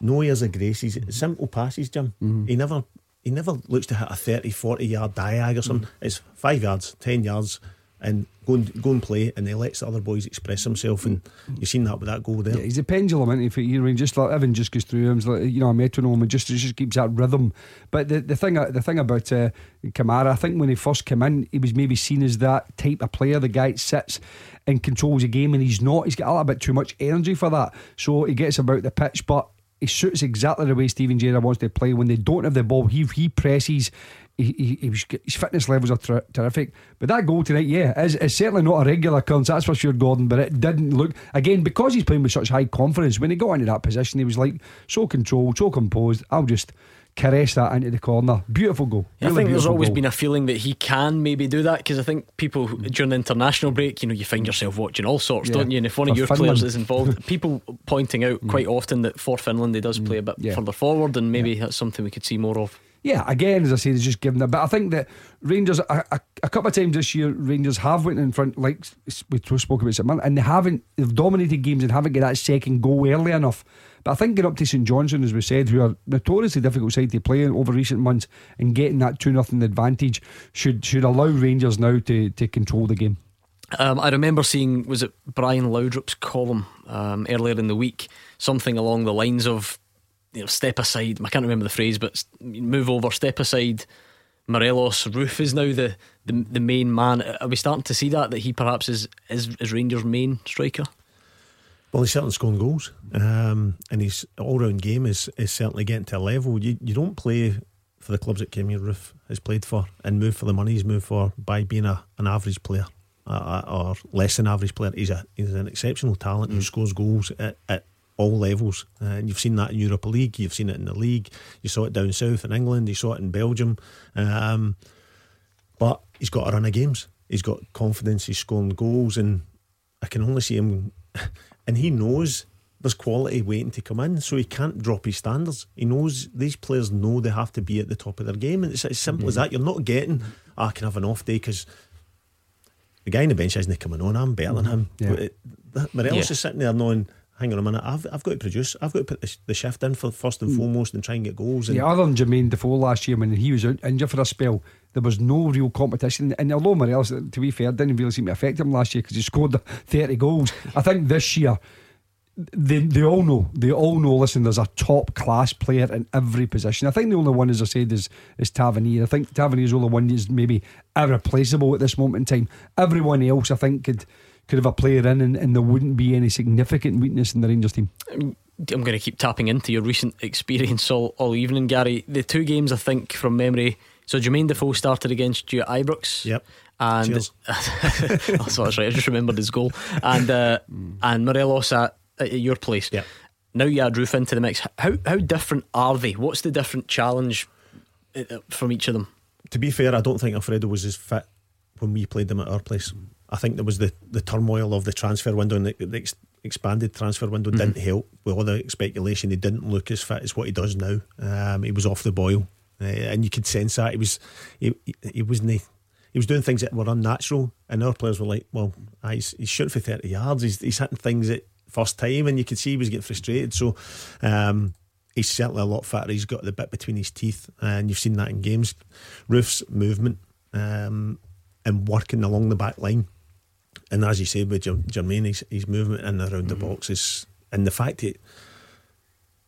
no airs of graces, simple passes, Jim. Mm-hmm. He never he never looks to hit a 30, 40 yard diag or something. Mm-hmm. It's five yards, ten yards, and go and go and play, and he lets the other boys express himself, and you've seen that with that goal there. Yeah, he's a pendulum, isn't he? For you, know, just like Evan just goes through him, like you know a metronome, and just just keeps that rhythm. But the the thing the thing about uh, Kamara, I think when he first came in, he was maybe seen as that type of player, the guy that sits and controls the game, and he's not. He's got a little bit too much energy for that, so he gets about the pitch, but he suits exactly the way Steven Gerrard wants to play. When they don't have the ball, he he presses. He, he, he was, his fitness levels are ter- terrific. But that goal tonight, yeah, is, is certainly not a regular occurrence, that's for sure, Gordon. But it didn't look, again, because he's playing with such high confidence, when he got into that position, he was like so controlled, so composed. I'll just caress that into the corner. Beautiful goal. Yeah, really I think there's always goal. been a feeling that he can maybe do that because I think people during the international break, you know, you find yourself watching all sorts, yeah. don't you? And if one for of your Finland. players is involved, people pointing out quite mm. often that for Finland he does mm. play a bit yeah. further forward, and maybe that's something we could see more of. Yeah, again, as I say, just given that. But I think that Rangers, a, a, a, couple of times this year, Rangers have went in front, like we spoke about St. and they haven't, they've dominated games and haven't got that second goal early enough. But I think getting up to St Johnstone, as we said, who are notoriously difficult side to play over recent months, and getting that 2 0 advantage should should allow Rangers now to, to control the game. Um, I remember seeing, was it Brian Laudrup's column um, earlier in the week, something along the lines of, you know, step aside. I can't remember the phrase, but move over, step aside. Morelos Roofe is now the, the the main man. Are we starting to see that that he perhaps is is, is Rangers' main striker? Well, he's certainly scoring goals, um, and his all-round game is is certainly getting to a level you you don't play for the clubs that Kemar Roofe has played for and move for the money he's moved for by being a, an average player uh, or less than average player. He's a he's an exceptional talent mm. who scores goals at, at all levels, uh, and you've seen that in Europa League, you've seen it in the league, you saw it down south in England, you saw it in Belgium, um, but he's got a run of games. He's got confidence. He's scoring goals, and I can only see him and he knows there's quality waiting to come in, so he can't drop his standards. He knows these players know they have to be at the top of their game, and it's as simple mm-hmm. as that. You're not getting, oh, I can have an off day because the guy in the bench isn't coming on. I'm better than him. Yeah. But it, Morelos yeah. is sitting there knowing. Hang on a minute, I've, I've got to produce. I've got to put the, the shift in for first and mm. foremost and try and get goals. And yeah, other than Jermaine Defoe last year when he was out injured for a spell, there was no real competition. And although Morelos, to be fair, didn't really seem to affect him last year because he scored 30 goals, I think this year they they all know they all know. Listen, there's a top class player in every position. I think the only one, as I said, is is Tavernier. I think Tavernier is the only one that's maybe irreplaceable at this moment in time. Everyone else, I think, could could have a player in, and, and there wouldn't be any significant weakness in the Rangers team. I'm going to keep tapping into your recent experience all, all evening, Gary. The two games, I think, from memory. So Jermaine Defoe started against you at Ibrox. Yep. And oh, that's right. I just remembered his goal. And uh, and Morelos at at your place. Yeah. Now you add Roofe into the mix. How how different are they? What's the different challenge uh, uh, from each of them? To be fair, I don't think Alfredo was as fit when we played them at our place. I think there was the, the turmoil of the transfer window and the, the ex, expanded transfer window mm-hmm. didn't help with all the speculation. He didn't look as fit as what he does now. Um, he was off the boil, uh, and you could sense that he was he, he wasn't he was doing things that were unnatural, and our players were like, "Well, ah, he's, he's shooting for thirty yards. He's, he's hitting things at first time," and you could see he was getting frustrated. So um, he's certainly a lot fatter. He's got the bit between his teeth, and you've seen that in games. Roofe's movement um, and working along the back line, and as you say with Jermaine, his, his movement in and around mm-hmm. the box is, and the fact that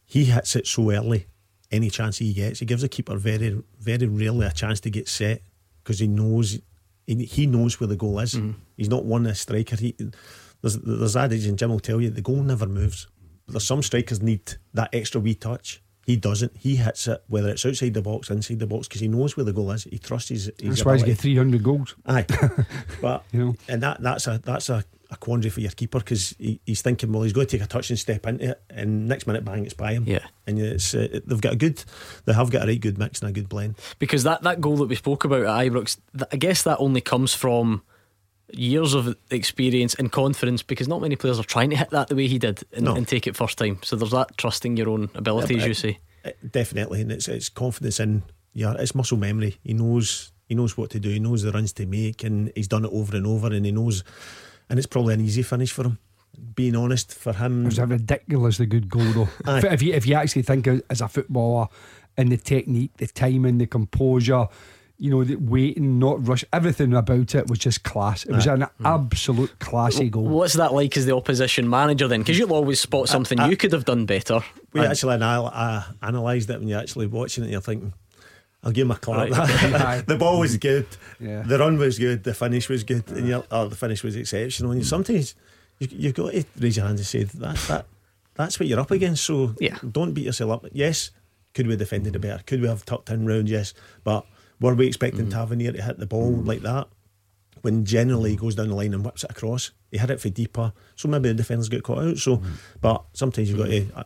he hits it so early. Any chance he gets, he gives a keeper very, very rarely a chance to get set because he knows he, knows where the goal is. Mm. He's not one a striker. He, there's there's adage, and Jim will tell you the goal never moves. But There's some strikers need that extra wee touch. He doesn't. He hits it whether it's outside the box, inside the box, because he knows where the goal is. He trusts his. his that's ability. why he's got 300 goals. Aye, but you know, and that that's a that's a a quandary for your keeper because he, he's thinking, well, he's going to take a touch and step into it, and next minute, bang, it's by him. Yeah, and it's uh, they've got a good, they have got a right good mix and a good blend. Because that that goal that we spoke about at Ibrox, I guess that only comes from years of experience and confidence because not many players are trying to hit that the way he did and, no. and take it first time. So there's that trusting your own ability, yeah, as you say. It, definitely, and it's it's confidence in yeah, it's muscle memory. He knows he knows what to do. He knows the runs to make, and he's done it over and over, and he knows and it's probably an easy finish for him. Being honest, for him, it was a ridiculously good goal though. if you if you actually think as a footballer, and the technique, the timing, the composure, you know, the waiting, not rush, everything about it was just class. It was an mm. absolute classy goal. What's that like as the opposition manager then? Because you'll always spot something you could have done better. We actually anal- uh, analysed it when you're actually watching it. and You're thinking, I'll give him a clap. Right. the ball was good. Yeah. The run was good. The finish was good. And you oh, the finish was exceptional. And sometimes you, have got to raise your hand and say that that that's what you're up against. So yeah. don't beat yourself up. Yes, could we have defended it better? Could we have tucked in round? Yes, but were we expecting mm. Tavernier to hit the ball mm. like that? When generally he goes down the line and whips it across, he hit it for deeper. So maybe the defenders get caught out. So, mm. but sometimes you've got to uh,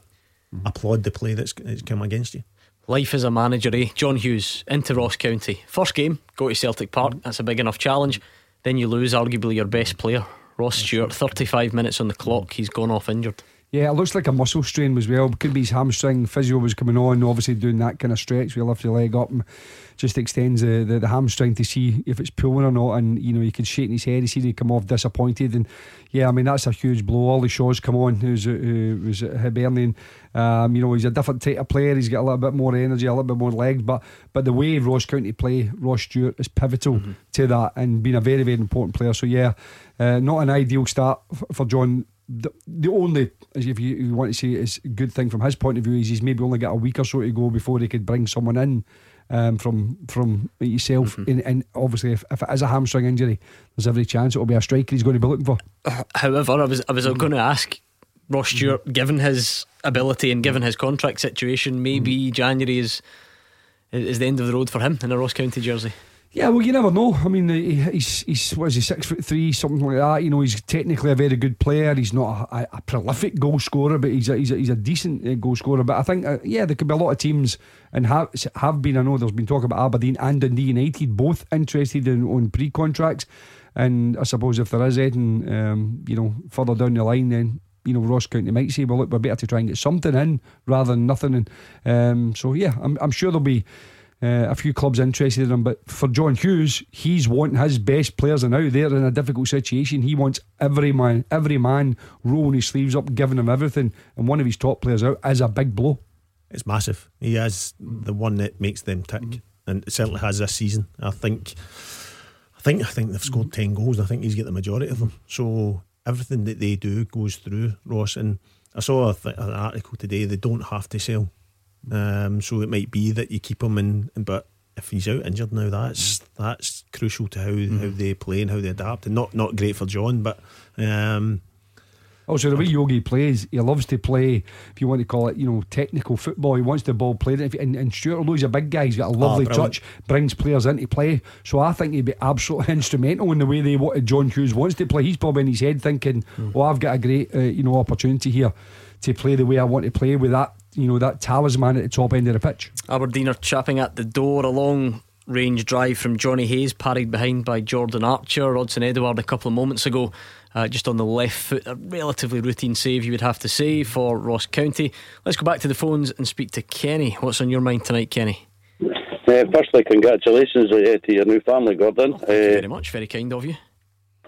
applaud the play that's, that's come against you. Life as a manager, eh? John Hughes into Ross County. First game, go to Celtic Park. That's a big enough challenge. Then you lose arguably your best player, Ross Stewart. 35 minutes on the clock. He's gone off injured. Yeah, it looks like a muscle strain as well. Could be his hamstring. Physio was coming on, obviously doing that kind of stretch. We lift your leg up and just extends the, the, the, hamstring to see if it's pulling or not. And you know, he could shake his head. He see he come off disappointed. And yeah, I mean that's a huge blow. Ollie Shaw's come on, who's who was at Hibernian. Um, you know, he's a different type of player. He's got a little bit more energy, a little bit more legs. But but the way Ross County play, Ross Stewart is pivotal mm-hmm. to that and being a very very important player. So yeah, uh, not an ideal start for John the, the only, if you, you, want to say, is good thing from his point of view is he's maybe only got a week or so to go before he could bring someone in um, from from yourself. Mm-hmm. And, and, obviously, if, if it is a hamstring injury, there's every chance it will be a striker he's going to be looking for. However, I was I was mm-hmm. going to ask Ross Stewart, mm-hmm. given his ability and given his contract situation, maybe mm-hmm. January is is the end of the road for him in a Ross County jersey. Yeah, well, you never know. I mean, he's he's what is he six foot three, something like that. You know, he's technically a very good player. He's not a, a prolific goal scorer, but he's a, he's a, he's a decent uh, goal scorer. But I think, uh, yeah, there could be a lot of teams and have have been. I know there's been talk about Aberdeen and Dundee United both interested in on pre contracts. And I suppose if there is anything, um, you know, further down the line, then you know Ross County might say, well, look, we're better to try and get something in rather than nothing. And um, so, yeah, I'm, I'm sure there'll be uh, a few clubs interested in him, but for John Hughes, he's wanting his best players, and now they're in a difficult situation. He wants every man, every man rolling his sleeves up, giving him everything, and one of his top players out is a big blow. It's massive. He is the one that makes them tick, mm-hmm. and certainly has this season. I think, I think, I think they've scored ten goals. I think he's got the majority of them. So everything that they do goes through Ross. And I saw th- an article today. They don't have to sell um, so it might be that you keep him in, but if he's out injured now, that's that's crucial to how, mm. how they play and how they adapt, and not not great for John, but. Um, also, the way Yogi plays, he loves to play, if you want to call it, you know, technical football. He wants the ball played. And, and Stewart, although he's a big guy, he's got a lovely oh, touch, brings players into play. So I think he'd be absolutely instrumental in the way they wanted John Hughes wants to play. He's probably in his head thinking, mm. "Oh, I've got a great, uh, you know, opportunity here to play the way I want to play with that you know, that talisman at the top end of the pitch. Aberdeen are chapping at the door. A long range drive from Johnny Hayes, parried behind by Jordan Archer. Odsonne Edouard a couple of moments ago, uh, just on the left foot. A relatively routine save, you would have to say, for Ross County. Let's go back to the phones and speak to Kenny. What's on your mind tonight, Kenny? Uh, firstly, congratulations uh, to your new family, Gordon. Oh, thank you very much. Very kind of you.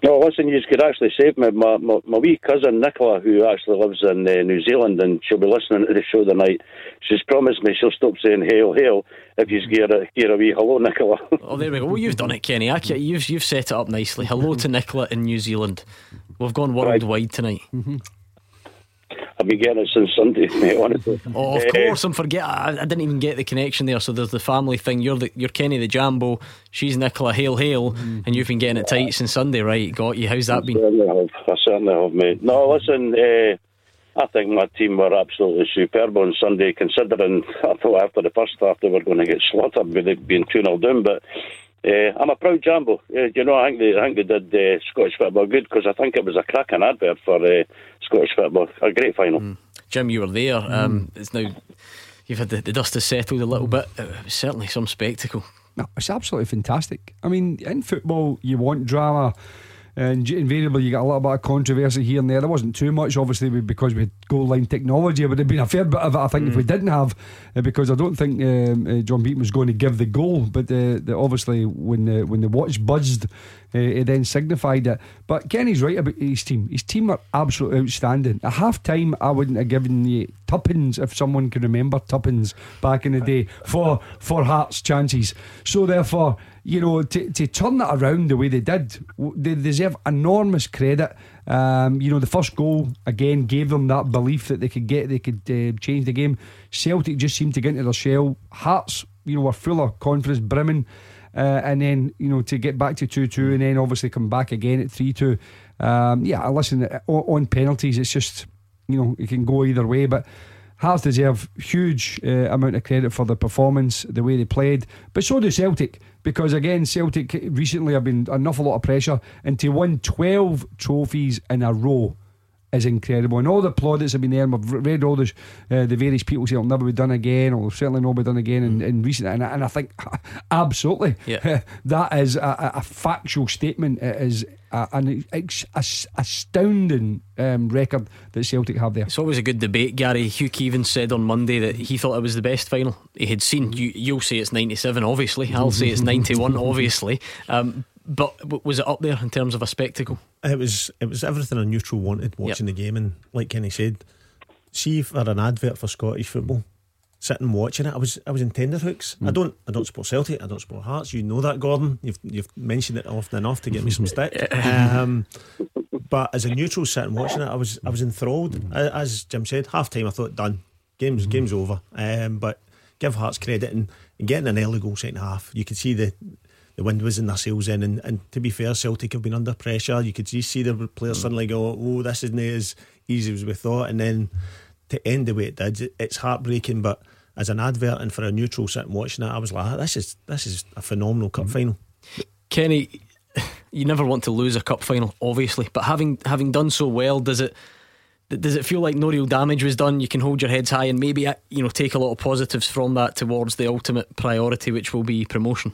No, listen, you could actually save me. My, my, my wee cousin Nicola, who actually lives in uh, New Zealand, and she'll be listening to the show tonight. She's promised me she'll stop saying hail, hail if you hear a, hear a wee hello, Nicola. oh, there we go. Well, you've done it, Kenny. You've, you've set it up nicely. Hello to Nicola in New Zealand. We've gone worldwide right. tonight. I've been getting it since Sunday, mate, honestly. Oh, of uh, course, I'm forget. I, I, didn't even get the connection there. So there's the family thing. You're the, you're Kenny the Jambo. She's Nicola Hail Hail, mm. and you've been getting it tight since Sunday, right? Got you. How's that I been? Certainly have. I certainly have, mate. No, listen. Uh, I think my team were absolutely superb on Sunday, considering I thought after the first half they were going to get slaughtered with it being 2 0 down. But uh, I'm a proud Jambo. Uh, you know, I think they, I think they did uh, Scottish football good because I think it was a cracking advert for uh, Scottish football. A great final. Mm. Jim, you were there. Um, it's now you've had the, the, dust has settled a little bit. It was certainly some spectacle. No, it's absolutely fantastic. I mean, in football, you want drama and invariably you get a little bit of controversy here and there. There wasn't too much, obviously, because we had goal line technology. It would have been a fair bit of it, I think, mm. if we mm. didn't have, uh, because I don't think um, uh, John Beaton was going to give the goal, but uh, the, obviously when the, when the watch buzzed, uh, it then signified it. But Kenny's right about his team. His team are absolutely outstanding. At half time, I wouldn't have given you tuppence if someone can remember tuppence back in the day for for Hearts chances. So therefore you know, to, to turn that around the way they did, they deserve enormous credit. Um, you know, the first goal again gave them that belief that they could get, they could uh, change the game. Celtic just seemed to get into their shell. Hearts, you know, were full of confidence, brimming. Uh, and then, you know, to get back to 2 2 and then obviously come back again at 3 2. Um, yeah, listen, on penalties, it's just, you know, it can go either way. But Hearts deserve huge uh, amount of credit for the performance, the way they played, but so do Celtic because again, Celtic recently have been an awful lot of pressure, and to win twelve trophies in a row is incredible. And all the plaudits have been there. And I've read all the, uh, the various people say it'll never be done again, or certainly not be done again in, in recent. And, and I think absolutely, yeah. that is a, a, factual statement. It is a, an astounding um, record that Celtic have there. It's always a good debate, Gary. Hugh Keevins said on Monday that he thought it was the best final he had seen. You, you'll say it's 97, obviously. I'll say it's 91, obviously. Um, but was it up there in terms of a spectacle? It was. It was everything a neutral wanted watching yep. the game, and like Kenny said, see for an advert for Scottish football, sitting watching it, I was I was in tenderhooks. Mm. I don't I don't support Celtic. I don't support Hearts. You know that, Gordon. You've you've mentioned it often enough to get me some stick. um, but as a neutral sitting watching it, I was I was enthralled. As Jim said, half time I thought done. Game's mm. game's over. Um, but give Hearts credit and, and getting an early goal second half. You could see the the wind was in their sails in. And, and to be fair, Celtic have been under pressure. You could just see the players suddenly go, oh, this isn't as easy as we thought. And then to end the way it did, it's heartbreaking. But as an advert and for a neutral sitting watching it, I was like, ah, this is this is a phenomenal cup mm. final. Kenny, you never want to lose a cup final, obviously, but having having done so well, does it? Does it feel like no real damage was done? You can hold your heads high and maybe uh, you know take a lot of positives from that towards the ultimate priority, which will be promotion.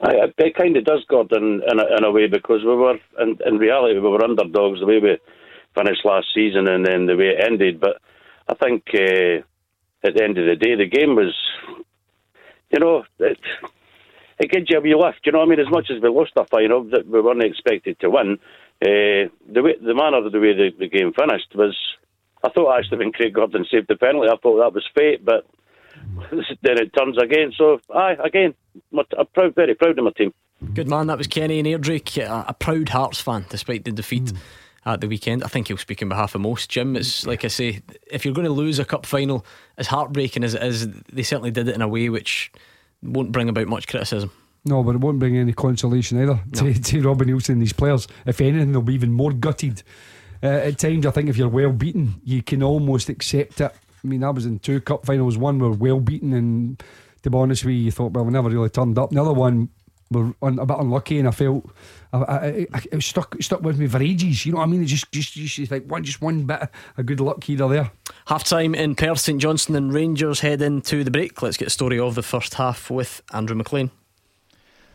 I, it kind of does, Gordon, in a, in a way, because we were, in, in reality, we were underdogs the way we finished last season and then the way it ended. But I think uh, at the end of the day, the game was, you know, it, it gives you a wee lift. You know what I mean? As much as we lost the final that we weren't expected to win, uh, the way, the manner of the way the, the game finished was, I thought actually when Craig Gordon saved the penalty, I thought that was fate, but then it turns again. So, aye, again, I'm proud, very proud of my team. Good man, that was Kenny and Airdrie, a proud Hearts fan despite the defeat. Mm. At the weekend, I think he'll speak on behalf of most. Jim, it's like I say, if you're going to lose a cup final, as heartbreaking as it is, they certainly did it in a way which won't bring about much criticism. No, but it won't bring any consolation either no. to, to Robbie Neilson and these players. If anything, they'll be even more gutted. Uh, at times, I think if you're well beaten, you can almost accept it I mean, I was in two cup finals. One were well beaten, and to be honest with you, you thought, well, we never really turned up. The other one were un, a bit unlucky, and I felt I, I, I, it stuck it stuck with me for ages. You know what I mean? It's just just just like one just one bit of good luck here or there. Half time in Perth, St Johnstone and Rangers head into the break. Let's get a story of the first half with Andrew McLean.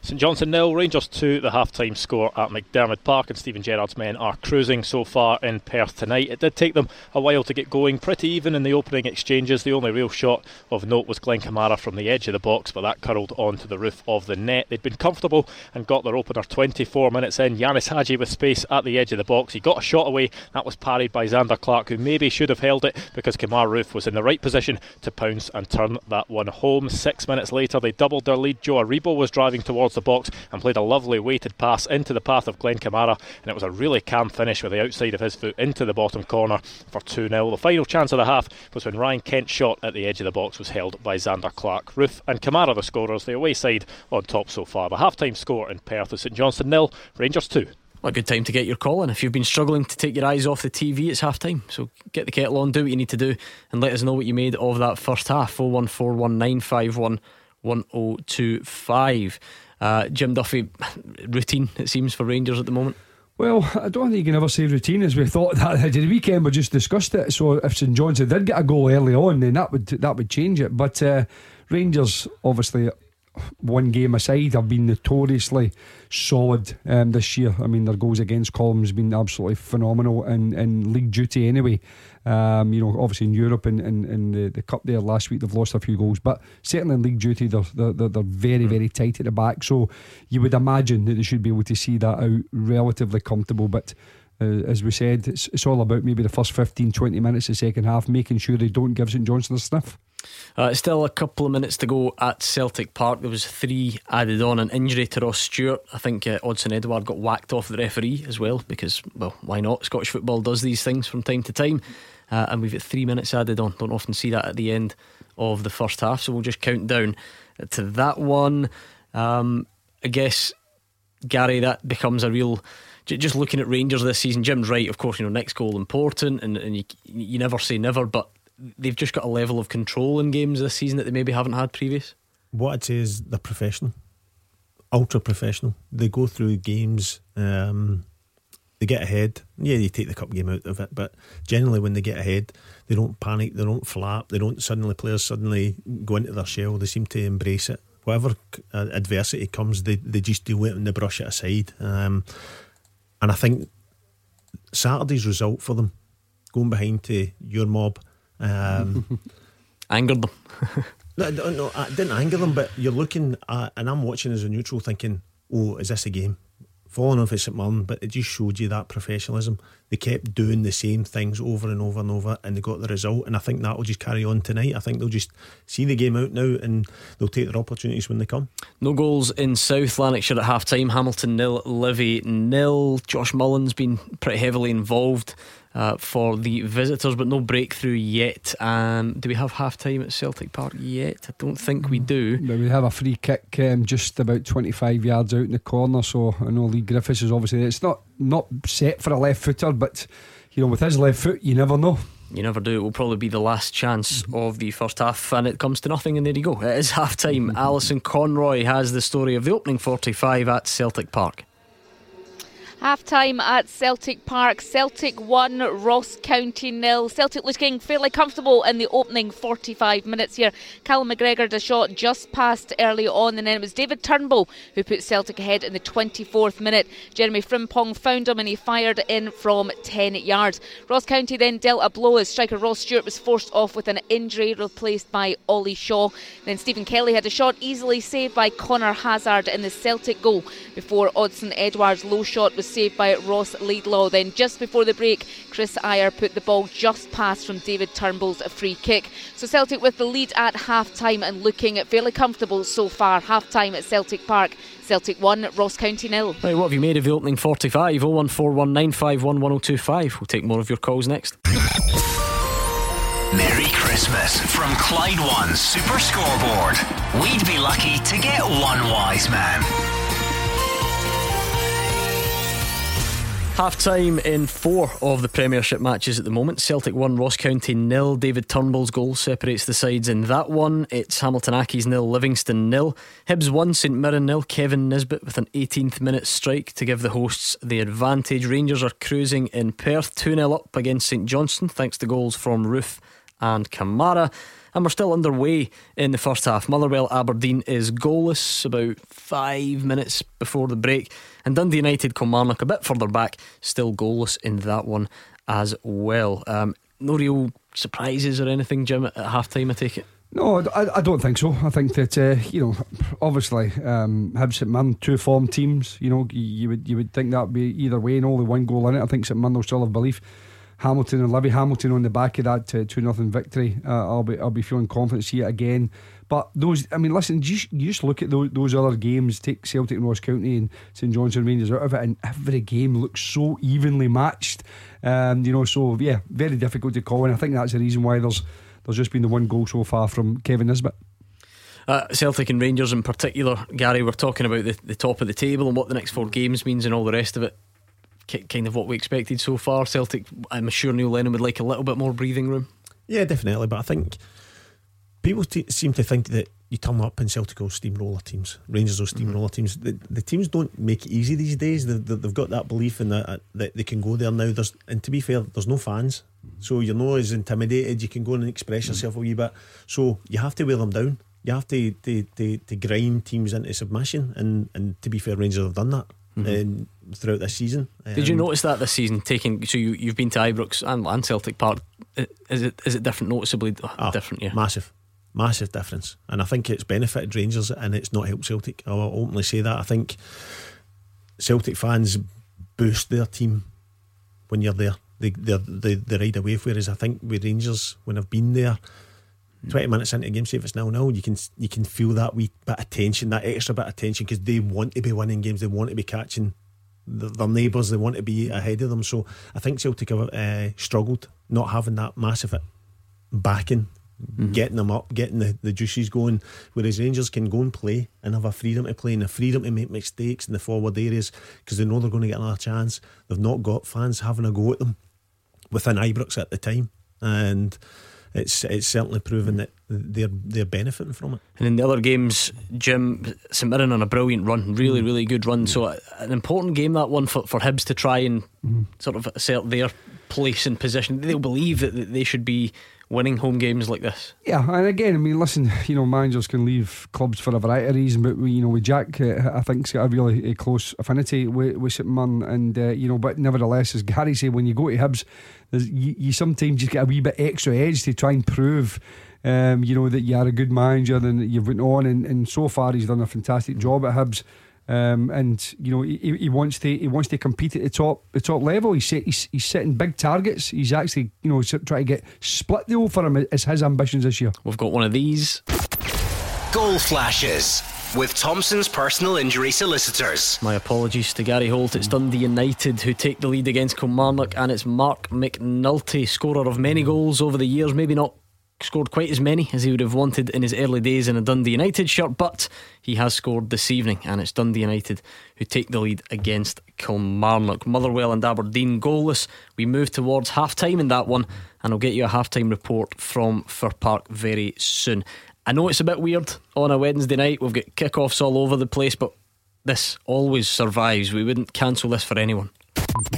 St Johnstone nil, Rangers 2, the half time score at McDiarmid Park, and Steven Gerrard's men are cruising so far in Perth tonight. It did take them a while to get going, pretty even in the opening exchanges. The only real shot of note was Glenn Kamara from the edge of the box, but that curled onto the roof of the net. They'd been comfortable and got their opener 24 minutes in. Ianis Hagi with space at the edge of the box. He got a shot away, that was parried by Zander Clark, who maybe should have held it because Kemar Roofe was in the right position to pounce and turn that one home. Six minutes later, they doubled their lead. Joe Aribo was driving towards the box and played a lovely weighted pass into the path of Glenn Kamara, and it was a really calm finish with the outside of his foot into the bottom corner for 2 0. The final chance of the half was when Ryan Kent's shot at the edge of the box was held by Zander Clark. Roofe and Kamara the scorers, the away side on top so far. The half time score in Perth is St Johnstone nil, Rangers 2. What a good time to get your call in. If you've been struggling to take your eyes off the TV, it's half time. So get the kettle on, do what you need to do, and let us know what you made of that first half. 0141951 1025. Uh, Jim Duffy, routine, it seems, for Rangers at the moment. Well, I don't think you can ever say routine as we thought that at the weekend. We just discussed it. So if St Johnstone did get a goal early on, then that would that would change it. But uh, Rangers, obviously, one game aside, have been notoriously solid um, this year. I mean, their goals against column has been absolutely phenomenal in, in league duty anyway. Um, you know, obviously in Europe and in, in, in, the, the cup there last week, they've lost a few goals, but certainly in league duty, they're, they're, they're very, mm. very tight at the back. So you would imagine that they should be able to see that out relatively comfortable. But uh, as we said, it's, it's all about maybe the first 15, 20 minutes of the second half, making sure they don't give St Johnstone a sniff. Uh, still a couple of minutes to go at Celtic Park. There was three added on an injury to Ross Stewart. I think uh, Odsonne Edouard got whacked off the referee as well because, well, why not? Scottish football does these things from time to time. Uh, and we've got three minutes added on. Don't often see that at the end of the first half. So we'll just count down to that one. Um, I guess, Gary, that becomes a real just looking at Rangers this season, Jim's right. Of course, you know next goal important, and, and you you never say never, but they've just got a level of control in games this season that they maybe haven't had previous? What I'd say is they're professional, ultra professional. They go through games, um, they get ahead. Yeah, they take the cup game out of it, but generally when they get ahead, they don't panic, they don't flap, they don't suddenly players suddenly go into their shell. They seem to embrace it. Whatever uh, adversity comes, they they just deal with it and they brush it aside. Um, and I think Saturday's result for them, going behind to your mob um, Angered them. no, no, no, I didn't anger them, but you're looking at, and I'm watching as a neutral thinking, oh, is this a game? Falling off at St Mirren, but it just showed you that professionalism. They kept doing the same things over and over and over, and they got the result. And I think that will just carry on tonight. I think they'll just see the game out now, and they'll take their opportunities when they come. No goals in South Lanarkshire at half time. Hamilton nil, Livy nil. Josh Mullin's been pretty heavily involved uh, for the visitors, but no breakthrough yet. Um, do we have half time at Celtic Park yet? I don't think we do. we have a free kick um, just about 25 yards out in the corner. So I know Leigh Griffiths is obviously it's not not set for a left footer, but you know with his left foot, you never know. You never do. It will probably be the last chance of the first half, and it comes to nothing. And there you go. It is half time. Alison Conroy has the story of the opening 45 at Celtic Park. Half time at Celtic Park. Celtic 1, Ross County nil. Celtic looking fairly comfortable in the opening 45 minutes here. Callum McGregor had a shot just past early on, and then it was David Turnbull who put Celtic ahead in the 24th minute. Jeremy Frimpong found him and he fired in from 10 yards. Ross County then dealt a blow as striker Ross Stewart was forced off with an injury, replaced by Ollie Shaw. Then Stephen Kelly had a shot easily saved by Conor Hazard in the Celtic goal before Odsonne Edouard's low shot was saved by Ross Laidlaw. Then just before the break, Chris Ajer put the ball just past from David Turnbull's free kick. So Celtic with the lead at half time and looking fairly comfortable so far. Half time at Celtic Park. Celtic 1, Ross County nil. Right, what have you made of the opening 45? 01419511025. We'll take more of your calls next. Merry Christmas from Clyde One Super Scoreboard. We'd be lucky to get one wise man. Half time in four of the Premiership matches at the moment. Celtic 1, Ross County nil. David Turnbull's goal separates the sides in that one. It's Hamilton Accies nil, Livingston nil. Hibs 1, St Mirren nil. Kevin Nisbet with an 18th minute strike to give the hosts the advantage. Rangers are cruising in Perth 2 0 up against St Johnstone thanks to goals from Roofe and Kamara. And we're still underway in the first half. Motherwell Aberdeen is goalless about five minutes before the break. And Dundee United Kilmarnock a bit further back, still goalless in that one as well. Um, no real surprises or anything, Jim, at half time, I take it. No, I, I don't think so. I think that uh, you know, obviously, um, Hibs St Mirren, two form teams. You know, you would you would think that'd be either way, and only one goal in it. I think St Mirren will still have belief. Hamilton and Livy Hamilton on the back of that uh, two nothing victory. Uh, I'll be I'll be feeling confident see it again. But those, I mean, listen, you, you just look at those, those other games. Take Celtic and Ross County and St Johnstone Rangers out of it, and every game looks so evenly matched. Um, you know, so yeah, very difficult to call, and I think that's the reason why there's there's just been the one goal so far from Kevin Nisbet. Uh, Celtic and Rangers in particular, Gary, we're talking about the, the top of the table and what the next four games means and all the rest of it. K- kind of what we expected so far. Celtic, I'm sure Neil Lennon would like a little bit more breathing room. Yeah, definitely. But I think people t- seem to think that you turn up and Celtic will steamroller teams, Rangers will steamroller mm-hmm. teams. The, the, teams don't make it easy these days. They, have they, got that belief in that, that they can go there now. There's, and to be fair, there's no fans. So you're not as intimidated. You can go and express mm. yourself a wee bit. So you have to wear them down. You have to to, to, to grind teams into submission. And, and to be fair, Rangers have done that. Mm-hmm. throughout this season. Did um, you notice that this season? Taking so you you've been to Ibrox and, and Celtic Park. Is it is it different? Noticeably oh, different? Yeah, massive, massive difference. And I think it's benefited Rangers and it's not helped Celtic. I'll openly say that. I think Celtic fans boost their team when you're there they they they ride a wave. Whereas I think with Rangers, when I've been there, twenty minutes into a game, say if it's now now, you can you can feel that wee bit of tension, that extra bit of tension, because they want to be winning games, they want to be catching their neighbours, they want to be ahead of them. So I think Celtic have uh, struggled not having that massive backing. Mm-hmm. Getting them up, getting the, the juices going, whereas Rangers can go and play and have a freedom to play and a freedom to make mistakes in the forward areas because they know they're going to get another chance. They've not got fans having a go at them within Ibrox at the time, and it's it's certainly proven that they're they're benefiting from it. And in the other games, Jim St Mirren on a brilliant run, really really good run. So an important game that one for for Hibs to try and mm-hmm. sort of assert their place and position. They'll believe that they should be winning home games like this. Yeah, and again, I mean, listen, you know, managers can leave clubs for a variety of reasons, but we, you know, with Jack, uh, I think's got a really a close affinity with, with St and uh, you know, but nevertheless, as Gary said, when you go to Hibs, you, you, sometimes just get a wee bit extra edge to try and prove. Um, you know that you are a good manager and you've went on and, and so far he's done a fantastic job at Hibs um, and you know he, he wants to he wants to compete at the top the top level. He's set, he's, he's setting big targets. He's actually you know trying to get split the for him as his ambitions this year. We've got one of these goal flashes with Thompson's personal injury solicitors. My apologies to Gary Holt. It's Dundee United who take the lead against Kilmarnock, and it's Marc McNulty, scorer of many goals over the years. Maybe not scored quite as many as he would have wanted in his early days in a Dundee United shirt, but he has scored this evening, and it's Dundee United who take the lead against Kilmarnock. Motherwell and Aberdeen goalless. We move towards half time in that one, and I'll get you a half time report from Fir Park very soon. I know it's a bit weird on a Wednesday night, we've got kickoffs all over the place, but this always survives. We wouldn't cancel this for anyone.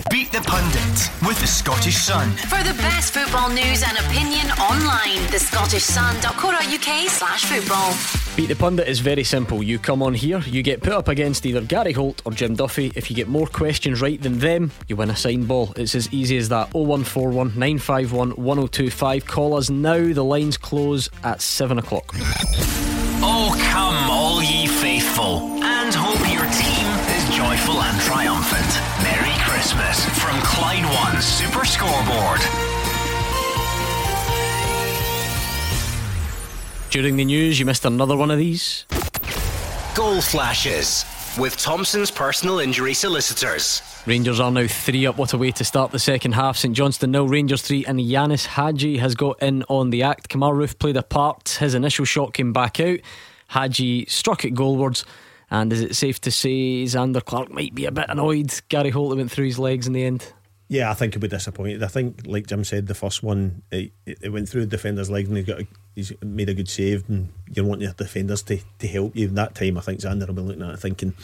Beat the Pundit with the Scottish Sun. For the best football news and opinion online, thescottishsun.co.uk slash football. Beat the Pundit is very simple. You come on here, you get put up against either Gary Holt or Jim Duffy. If you get more questions right than them, you win a signed ball. It's as easy as that. 0141 951 1025. Call us now. The lines close at 7 o'clock. Scoreboard. During the news, you missed another one of these. Goal flashes with Thompson's personal injury solicitors. Rangers are now three up. What a way to start the second half. St Johnstone nil, Rangers three, and Ianis Hagi has got in on the act. Kemar Roofe played a part. His initial shot came back out. Hagi struck it goalwards. And is it safe to say Zander Clark might be a bit annoyed? Gary Holt went through his legs in the end. Yeah, I think he'll be disappointed. I think, like Jim said, the first one it, it went through the defender's legs and he got a, he's made a good save. And you want your defenders to, to help you. In that time, I think Zander will be looking at it thinking,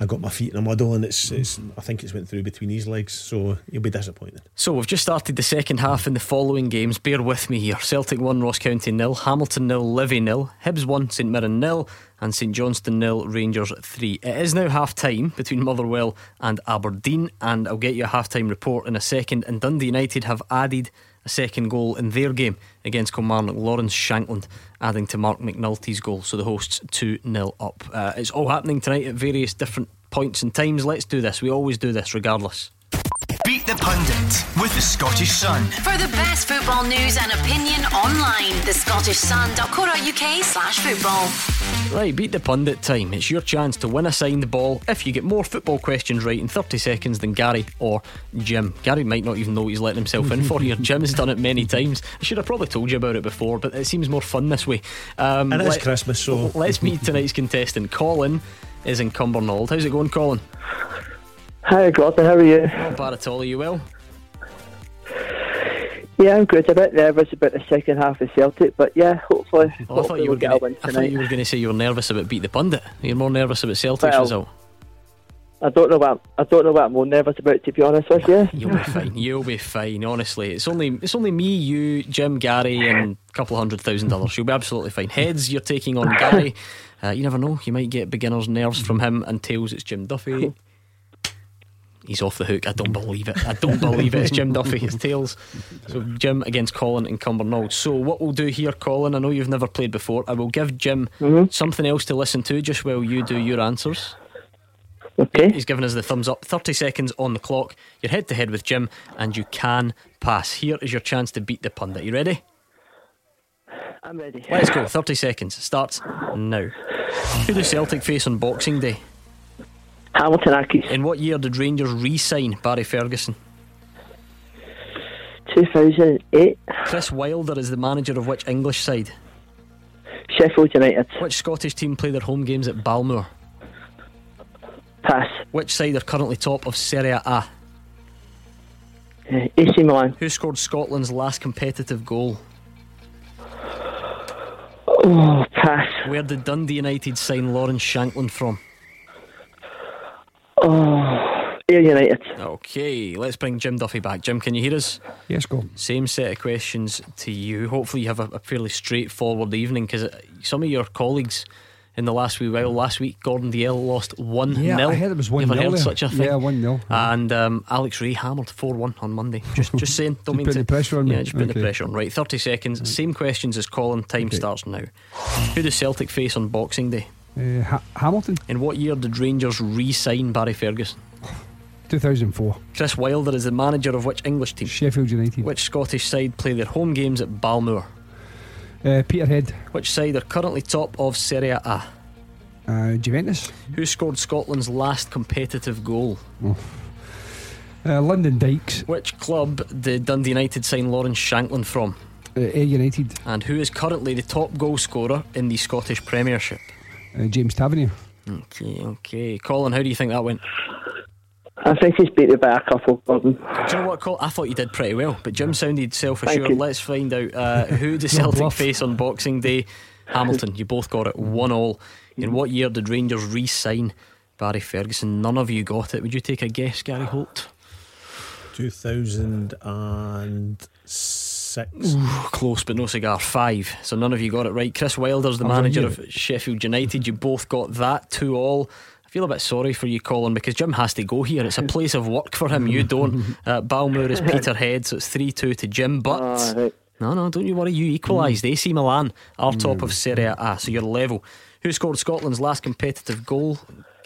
I got my feet in a muddle, and it's, it's I think it's went through between his legs, so you'll be disappointed. So we've just started the second half in the following games. Bear with me here. Celtic 1, Ross County nil, Hamilton nil, Livy nil, Hibs 1, St Mirren nil, and St Johnstone nil, Rangers 3. It is now half time between Motherwell and Aberdeen, and I'll get you a half time report in a second. And Dundee United have added a second goal in their game against Kilmarnock. Lawrence Shankland adding to Marc McNulty's goal. So the hosts 2 0 up. Uh, it's all happening tonight at various different points and times. Let's do this. We always do this regardless. Beat the Pundit with the Scottish Sun. For the best football news and opinion online, the Scottish thescottishsun.co.uk slash football. Right, beat the pundit time. It's your chance to win a signed ball if you get more football questions right in 30 seconds than Gary or Jim. Gary might not even know he's letting himself in for here. Jim has done it many times. I should have probably told you about it before, but it seems more fun this way. Um, And it's Christmas, so- let's meet tonight's contestant. Colin is in Cumbernauld. How's it going, Colin? Hi, Gordon. How are you? Not bad at all. Are you well? Yeah, I'm good. A bit nervous about the second half of Celtic, but yeah, hopefully, Oh, I thought hopefully you we'll were get gonna, a win I thought you were going to say you were nervous about beat the pundit. You're more nervous about Celtic's Well, result. I don't know what I don't know what I'm more nervous about, to be honest with you. You'll be fine. You'll be fine. Honestly, it's only it's only me, you, Jim, Gary, and a couple of hundred thousand dollars. You'll be absolutely fine. Heads, you're taking on Gary. Uh, you never know. You might get beginners' nerves from him. And tails, it's Jim Duffy. He's off the hook. I don't believe it. I don't believe it. It's Jim Duffy. It's tails. So Jim against Colin and Cumbernauld. So what we'll do here, Colin. I know you've never played before. I will give Jim mm-hmm. something else to listen to just while you do your answers. Okay. He's given us the thumbs up. 30 seconds on the clock. You're head to head with Jim, and you can pass. Here is your chance to beat the pundit. You ready? I'm ready. Let's go. 30 seconds. Starts now. Who does Celtic face on Boxing Day? Hamilton Accies. In what year did Rangers re sign Barry Ferguson? 2008. Chris Wilder is the manager of which English side? Sheffield United. Which Scottish team play their home games at Balmoor? Pass. Which side are currently top of Serie A? Uh, AC Milan. Who scored Scotland's last competitive goal? Oh, pass. Where did Dundee United sign Lawrence Shankland from? Oh, Ayr United. Okay, let's bring Jim Duffy back. Jim, can you hear us? Yes, go. Same set of questions to you. Hopefully, you have a, a fairly straightforward evening because some of your colleagues in the last wee while, last week, Gordon Dalziel lost 1 Yeah, 0. I heard it was 1 You ever 0. heard such a thing? Yeah, 1 0. And um, Alex Rae hammered 4 1 on Monday. Just just saying, don't mean putting to. the pressure on me. Yeah, just putting the pressure on. Right, 30 seconds. Same questions as Colin. Time starts now. Who does Celtic face on Boxing Day? Uh, ha- Hamilton, In what year did Rangers re sign Barry Ferguson? 2004. Chris Wilder is the manager of which English team? Sheffield United. Which Scottish side play their home games at Balmoor? Uh, Peterhead. Which side are currently top of Serie A? Uh, Juventus. Who scored Scotland's last competitive goal? Uh, Lyndon Dykes. Which club did Dundee United sign Lawrence Shankland from? Uh, Ayr United. And who is currently the top goal scorer in the Scottish Premiership? Uh, James Tavernier. Okay, okay. Colin, how do you think that went? I think he's beat it by a couple, Gordon. Do you know what, Colin? I thought you did pretty well, but Jim sounded self assured. Let's find out uh, who the Celtic bluff. face on Boxing Day. Hamilton, you both got it one all. In what year did Rangers re sign Barry Ferguson? None of you got it. Would you take a guess, Gary Holt? 2006. Close, but no cigar. Five. So none of you got it right. Chris Wilder's the I was manager of Sheffield United. You both got that two all. I feel a bit sorry for you, Colin, because Jim has to go here. It's a place of work for him. You don't. Uh, Balmoor is Peterhead, so it's 3 2 to Jim. But. Right. No, no, don't you worry. You equalised. AC Milan are top of Serie A, so you're level. Who scored Scotland's last competitive goal?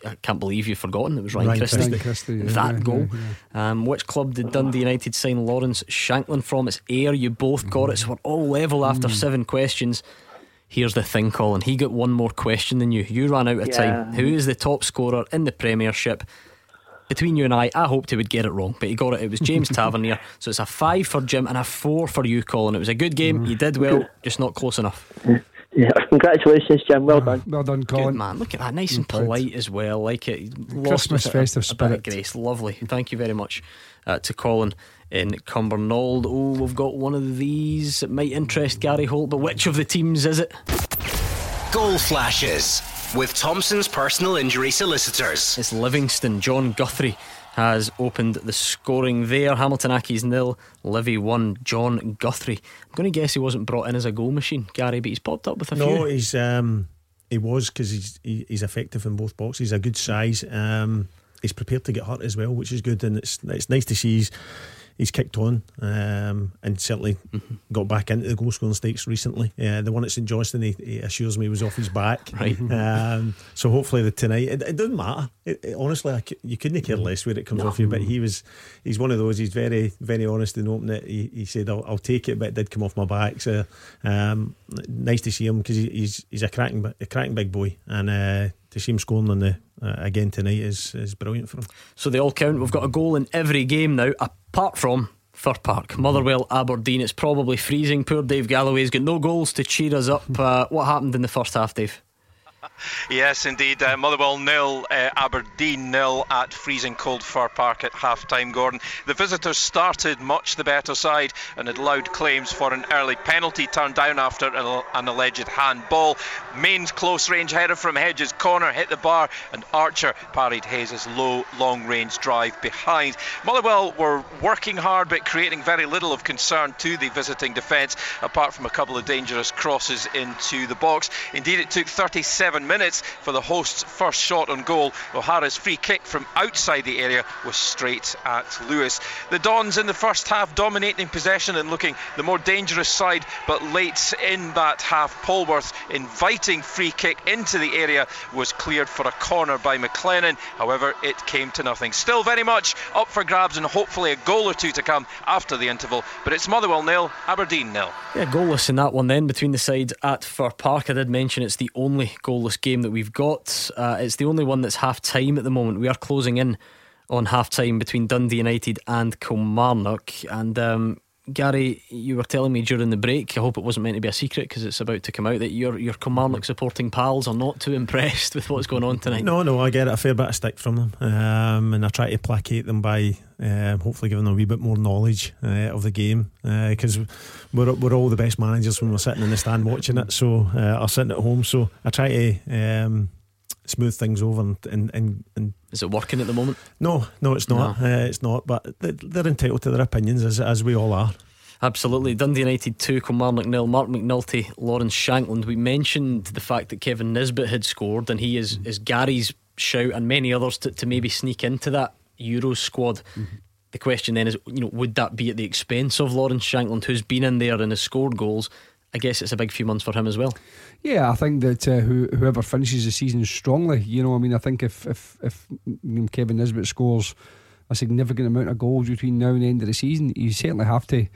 I can't believe you've forgotten. It was Ryan, Ryan Christie. Ryan Christie, yeah, that yeah, goal. yeah, Um, which club did Dundee United sign Lawrence Shankland from? It's Ayr. You both got it, so we're all level after seven questions. Here's the thing, Colin. He got one more question than you. You ran out of time. Who is the top scorer in the Premiership? Between you and I, I hoped he would get it wrong, but he got it. It was James Tavernier. So it's a five for Jim and a four for you, Colin. It was a good game. You did well, just not close enough. Yeah, congratulations, Jim. Well done. Well done, Good Colin. man. Look at that. Nice and polite as well. Like it. Lost Christmas with festive a, a bit of spirit. grace. Lovely. Thank you very much uh, to Colin in Cumbernauld. Oh, we've got one of these. It might interest Gary Holt, but which of the teams is it? Goal flashes with Thompson's personal injury solicitors. It's Livingston. Jon Guthrie has opened the scoring there. Hamilton Accies nil, Livy one. Jon Guthrie. I'm going to guess he wasn't brought in as a goal machine, Gary, but he's popped up with a no, few. No, he's um, he was because he's he, he's effective in both boxes. He's a good size. Um, he's prepared to get hurt as well, which is good, and it's it's nice to see he's he's kicked on um, and certainly mm-hmm. got back into the goal scoring stakes recently. Uh, the one at St Johnstone, he, he, assures me was off his back. Right. Um, so hopefully the tonight, it, it doesn't matter. It, it, honestly, I, you couldn't care less where it comes no. off you. But he was, he's one of those. He's very, very honest and open. It. He, he said, I'll, I'll, take it," but it did come off my back. So um, nice to see him because he, he's he's a cracking, a cracking big boy and. Uh, to see him scoring on the uh, again tonight is is brilliant for him. So they all count. We've got a goal in every game now, apart from Fir Park, Motherwell, Aberdeen. It's probably freezing. Poor Dave Galloway's got no goals to cheer us up. Uh, what happened in the first half, Dave? Yes, indeed. Uh, Motherwell nil, uh, Aberdeen nil at freezing cold Fir Park at half time, Gordon. The visitors started much the better side and had loud claims for an early penalty turned down after an alleged handball. Main's close range header from Hedges' corner hit the bar and Archer parried Hayes' low, long range drive behind. Motherwell were working hard but creating very little of concern to the visiting defence apart from a couple of dangerous crosses into the box. Indeed, it took 37 minutes for the hosts' first shot on goal. O'Hara's free kick from outside the area was straight at Lewis. The Dons in the first half dominating possession and looking the more dangerous side, but late in that half, Polworth inviting free kick into the area was cleared for a corner by McLennan. However, it came to nothing. Still very much up for grabs and hopefully a goal or two to come after the interval. But it's Motherwell nil, Aberdeen nil. Yeah, goalless in that one then between the sides at Fir Park. I did mention it's the only goalless game that we've got. Uh, it's the only one that's half time at the moment. We are closing in on half time between Dundee United and Kilmarnock. And um, Gary, you were telling me during the break, I hope it wasn't meant to be a secret because it's about to come out, that your, your Kilmarnock supporting pals are not too impressed with what's going on tonight. No, no, I get. A fair bit of stick from them. Um, and I try to placate them by um, hopefully giving them a wee bit more knowledge uh, of the game because uh, we're, we're all the best managers when we're sitting in the stand watching it, so uh, or sitting at home. So I try to. Um, smooth things over and, and, and, and, is it working at the moment no no it's not no. Uh, it's not but they're entitled to their opinions as, as we all are Absolutely. Dundee United 2, Kilmarnock nil. Marc McNulty, Lawrence Shankland. We mentioned the fact that Kevin Nisbet had scored, and he is, is Gary's shout and many others to, to maybe sneak into that Euro squad. Mm-hmm. The question then is, you know, would that be at the expense of Lawrence Shankland, who's been in there and has scored goals? I guess it's a big few months for him as well. Yeah, I think that uh, who, whoever finishes the season strongly, you know, I mean, I think if if if Kevin Nisbet scores a significant amount of goals between now and the end of the season, you certainly have to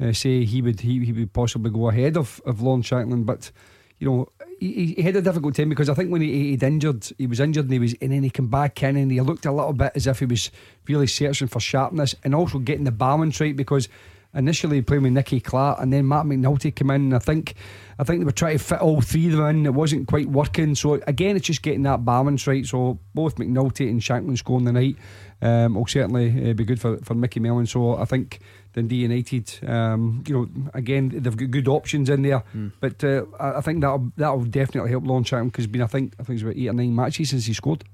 uh, say he would he, he would possibly go ahead of of Lon Shankland, but you know he, he had a difficult time because I think when he, he'd injured, he was injured and he was and then he came back in and he looked a little bit as if he was really searching for sharpness and also getting the balance right because initially playing with Nicky Clark and then Marc McNulty came in. And I think I think they were trying to fit all three of them in. It wasn't quite working. So again, it's just getting that balance right. So both McNulty and Shankland scoring the night um, will certainly uh, be good for, for Micky Mellon. So I think Dundee United, um, you know, again they've got good options in there, mm. but uh, I think that'll that'll definitely help launch him because been I think I think it's about eight or nine matches since he scored.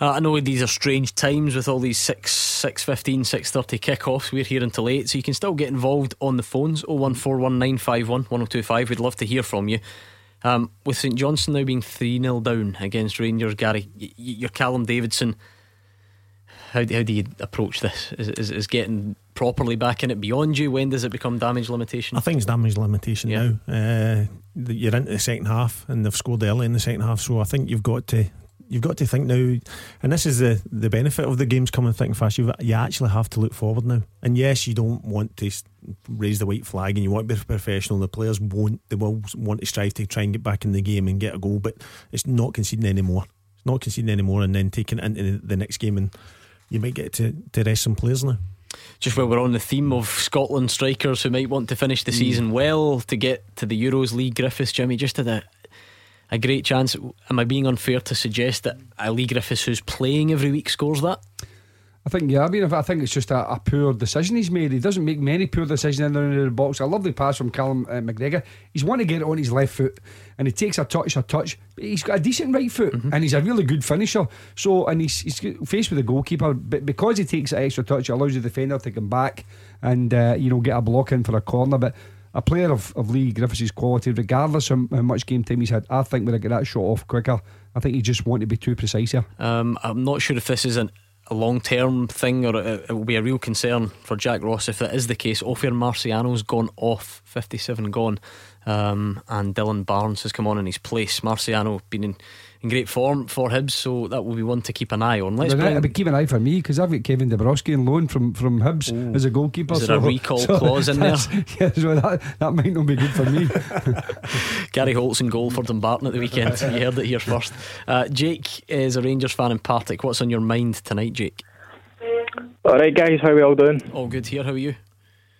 Uh, I know these are strange times with all these 6, 6 15, 6 30 kickoffs. We're here until 8, so you can still get involved on the phones 0141951 1025. We'd love to hear from you. Um, with St Johnstone now being 3 0 down against Rangers, Gary, y- your Callum Davidson, how, how do you approach this? Is, is, is, getting properly back in it beyond you? When does it become damage limitation? I think it's damage limitation yeah. now. Uh, you're into the second half and they've scored early in the second half, so I think you've got to you've got to think now, and this is the the benefit of the games coming thick and fast. You you actually have to look forward now. And yes, you don't want to raise the white flag, and you want to be professional. The players won't. They will want to strive to try and get back in the game and get a goal, but it's not conceding anymore. It's not conceding anymore, and then taking it into the next game, and you might get to to rest some players now just while we're on the theme of Scotland strikers who might want to finish the mm. season well to get to the Euros Leigh Griffiths, Jimmy, just had a, a great chance. Am I being unfair to suggest that a Leigh Griffiths who's playing every week scores that? I think yeah. I mean, I think it's just a, a, poor decision he's made. He doesn't make many poor decisions in out of the box. A lovely pass from Callum uh, McGregor. He's want to get it on his left foot, and he takes a touch, a touch. But he's got a decent right foot, mm-hmm. and he's a really good finisher. So, and he's, he's faced with a goalkeeper, but because he takes an extra touch, it allows the defender to come back and uh, you know get a block in for a corner. But a player of, of Leigh Griffiths' quality, regardless of how much game time he's had, I think have get that shot off quicker. I think he just want to be too precise here. Um, I'm not sure if this is an a long term thing or it, it, will be a real concern for Jack Ross if that is the case. Ophir Marciano's gone off, 57 gone, um, and Dillon Barnes has come on in his place. Marciano been in in great form for Hibs, so that will be one to keep an eye on. Let's bring... but keep an eye for me because I've got Kevin Dabrowski on loan from from Hibs Ooh. as a goalkeeper. Is there so, a recall so clause in there? Yeah, so that, that might not be good for me. Gary Holt's in goal for Dumbarton at the weekend. you heard it here first. Uh, Jake is a Rangers fan in Partick. What's on your mind tonight, Jake? All right, guys, how are we all doing? All good here. How are you?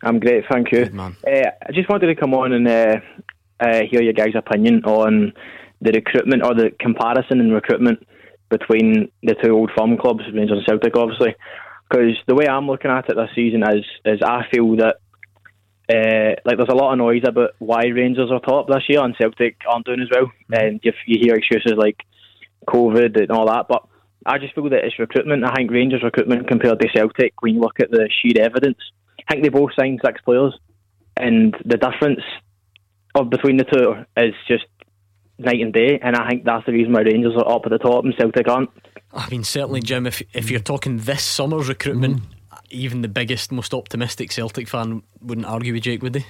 I'm great, thank you. Good man. Uh, I just wanted to come on and uh, uh, hear your guys' opinion on the recruitment or the comparison in recruitment between the two old firm clubs, Rangers and Celtic, obviously. Because the way I'm looking at it this season is, is I feel that uh, like there's a lot of noise about why Rangers are top this year and Celtic aren't doing as well, mm-hmm. and you, you hear excuses like COVID and all that. But I just feel that it's recruitment. I think Rangers recruitment compared to Celtic, when you look at the sheer evidence, I think they both signed six players, and the difference of between the two is just night and day, and I think that's the reason why Rangers are up at the top and Celtic aren't. I mean, certainly, Jim. If if you're talking this summer's recruitment, mm. even the biggest, most optimistic Celtic fan wouldn't argue with Jake, would they?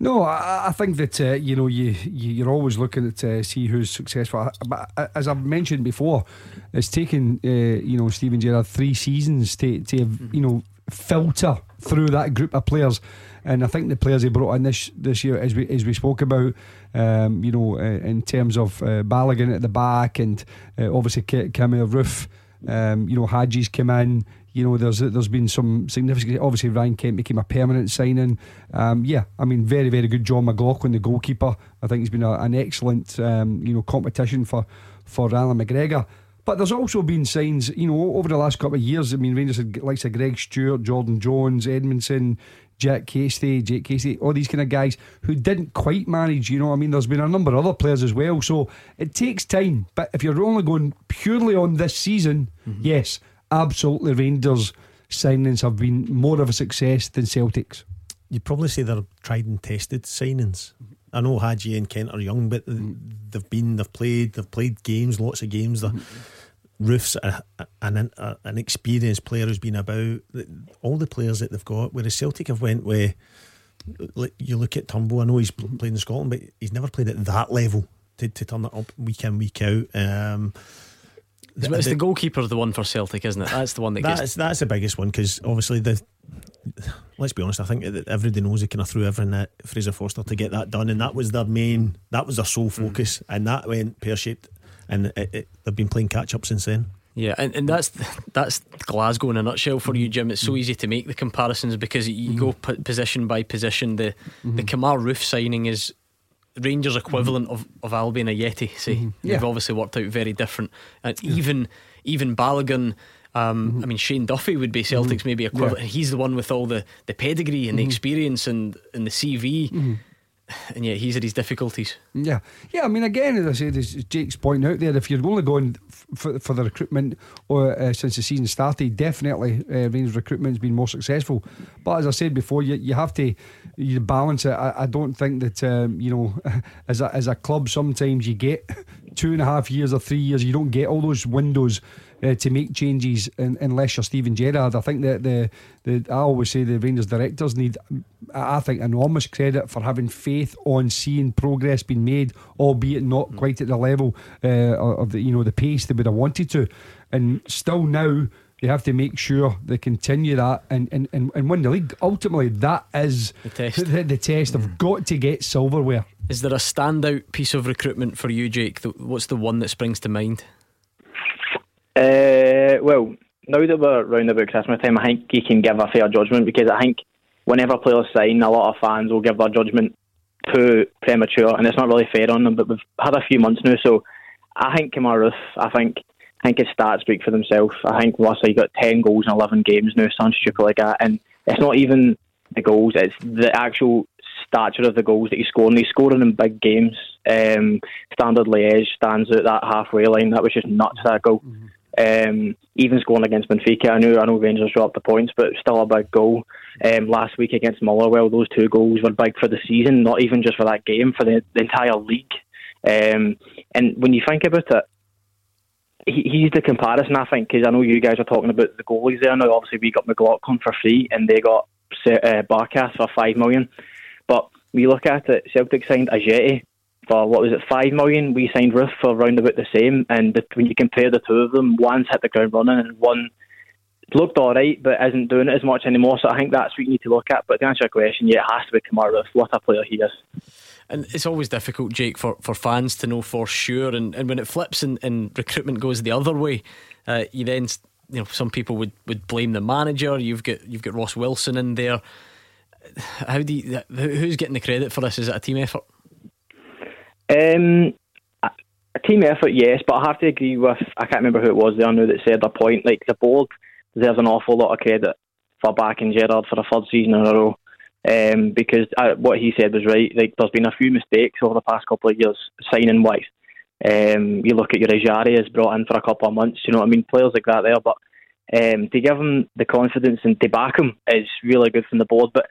No, I, I think that uh, you know you, you are always looking to uh, see who's successful. But uh, as I've mentioned before, it's taken uh, you know Steven Gerrard three seasons to to mm-hmm. you know filter through that group of players. And I think the players he brought in this this year, as we as we spoke about, um, you know, uh, in terms of uh, Balogun at the back, and uh, obviously Kemar Roofe, um, you know, Hagi's come in. You know, there's there's been some significant. Obviously, Ryan Kent became a permanent signing. Um, yeah, I mean, very very good. Jon McLaughlin, the goalkeeper. I think he's been a, an excellent um, you know competition for for Allan McGregor. But there's also been signs, you know, over the last couple of years. I mean, Rangers had likes of Greg Stewart, Jordan Jones, Edmondson, Jack Casey, Jake Casey, all these kind of guys who didn't quite manage. You know, I mean, there's been a number of other players as well. So it takes time. But if you're only going purely on this season, mm-hmm. yes, absolutely, Rangers signings have been more of a success than Celtics. You'd probably say they're tried and tested signings. I know Hagi and Kent are young, but mm-hmm. they've been, they've played, they've played games, lots of games. They're, mm-hmm Roofe's a, an a, an experienced player who's been about all the players that they've got. Whereas Celtic have went with you look at Turnbull. I know he's played in Scotland, but he's never played at that level to, to turn it up week in week out. Um, it's the, the, the goalkeeper the one for Celtic, isn't it? That's the one that that's gets... that's the biggest one because obviously the. Let's be honest. I think that everybody knows he kind of threw everything at Fraser Forster to get that done, and that was their main, that was their sole mm. focus, mm. and that went pear shaped and it, it, they've been playing catch up since then. Yeah, and, and that's that's Glasgow in a nutshell for you, Jim. It's so easy to make the comparisons because you mm-hmm. go p- position by position. The mm-hmm. the Kemar Roofe signing is Rangers equivalent of, of Albian Ajeti. Say mm-hmm. yeah. they've obviously worked out very different. And yeah. even even Balogun. Um, mm-hmm. I mean, Shane Duffy would be Celtic's mm-hmm. maybe equivalent. Yeah. He's the one with all the, the pedigree and the experience and, and the CV and yet he's had his difficulties. Yeah, yeah. I mean, again, as I said, as Jake's point out there, if you're only going for, for the recruitment or uh, since the season started, definitely uh, Rangers recruitment has been more successful. But as I said before, you you have to you balance it. I, I don't think that um, you know, as a as a club, sometimes you get two and a half years or three years, you don't get all those windows uh, to make changes in, unless you're Steven Gerrard. I think that the, the I always say the Rangers directors need, I think, enormous credit for having faith on seeing progress being made, albeit not mm. quite at the level uh, of the you know the pace they would have wanted to, and still now. They have to make sure they continue that and, and, and, and win the league. Ultimately, that is the test. The, the test. They've mm. got to get silverware. Is there a standout piece of recruitment for you, Jake? What's the one that springs to mind? Uh, well, now that we're round about Christmas time, I think you can give a fair judgment because I think whenever players sign, a lot of fans will give their judgment too premature, and it's not really fair on them. But we've had a few months now, so I think Roofe, I think I think his stats speak for themselves. I think last he got 10 goals in 11 games now, something stupid like that. And it's not even the goals, it's the actual stature of the goals that he's scoring. He's scoring in big games. Um, Standard Liège stands out that halfway line. That was just nuts, that goal. Mm-hmm. Um, even scoring against Benfica, I know I know Rangers dropped the points, but still a big goal. Um, last week against Motherwell, those two goals were big for the season, not even just for that game, for the, the entire league. Um, and when you think about it, he, he's the comparison, I think, because I know you guys are talking about the goalies there now. Obviously, we got McLaughlin for free, and they got uh, Barkas for five million. But we look at it, Celtic signed Ajeti for what was it, five million? We signed Roofe for around about the same. And the, when you compare the two of them, one's hit the ground running, and one looked all right, but isn't doing it as much anymore. So I think that's what you need to look at. But to answer your question, yeah, it has to be Kemar Roofe. What a player he is. And it's always difficult, Jake, for, for fans to know for sure. And, and when it flips and, and recruitment goes the other way, uh, you then you know some people would, would blame the manager. You've got you've got Ross Wilson in there. How do you, who's getting the credit for this? Is it a team effort? Um, a team effort, yes, but I have to agree with I can't remember who it was there now that said the point. Like the board deserves an awful lot of credit for backing Gerrard for a third season in a row. Um, because uh, what he said was right. Like there's been a few mistakes over the past couple of years signing wise. Um, you look at your Ejaria is brought in for a couple of months. You know what I mean? Players like that there, but um, to give him the confidence and to back him is really good from the board. But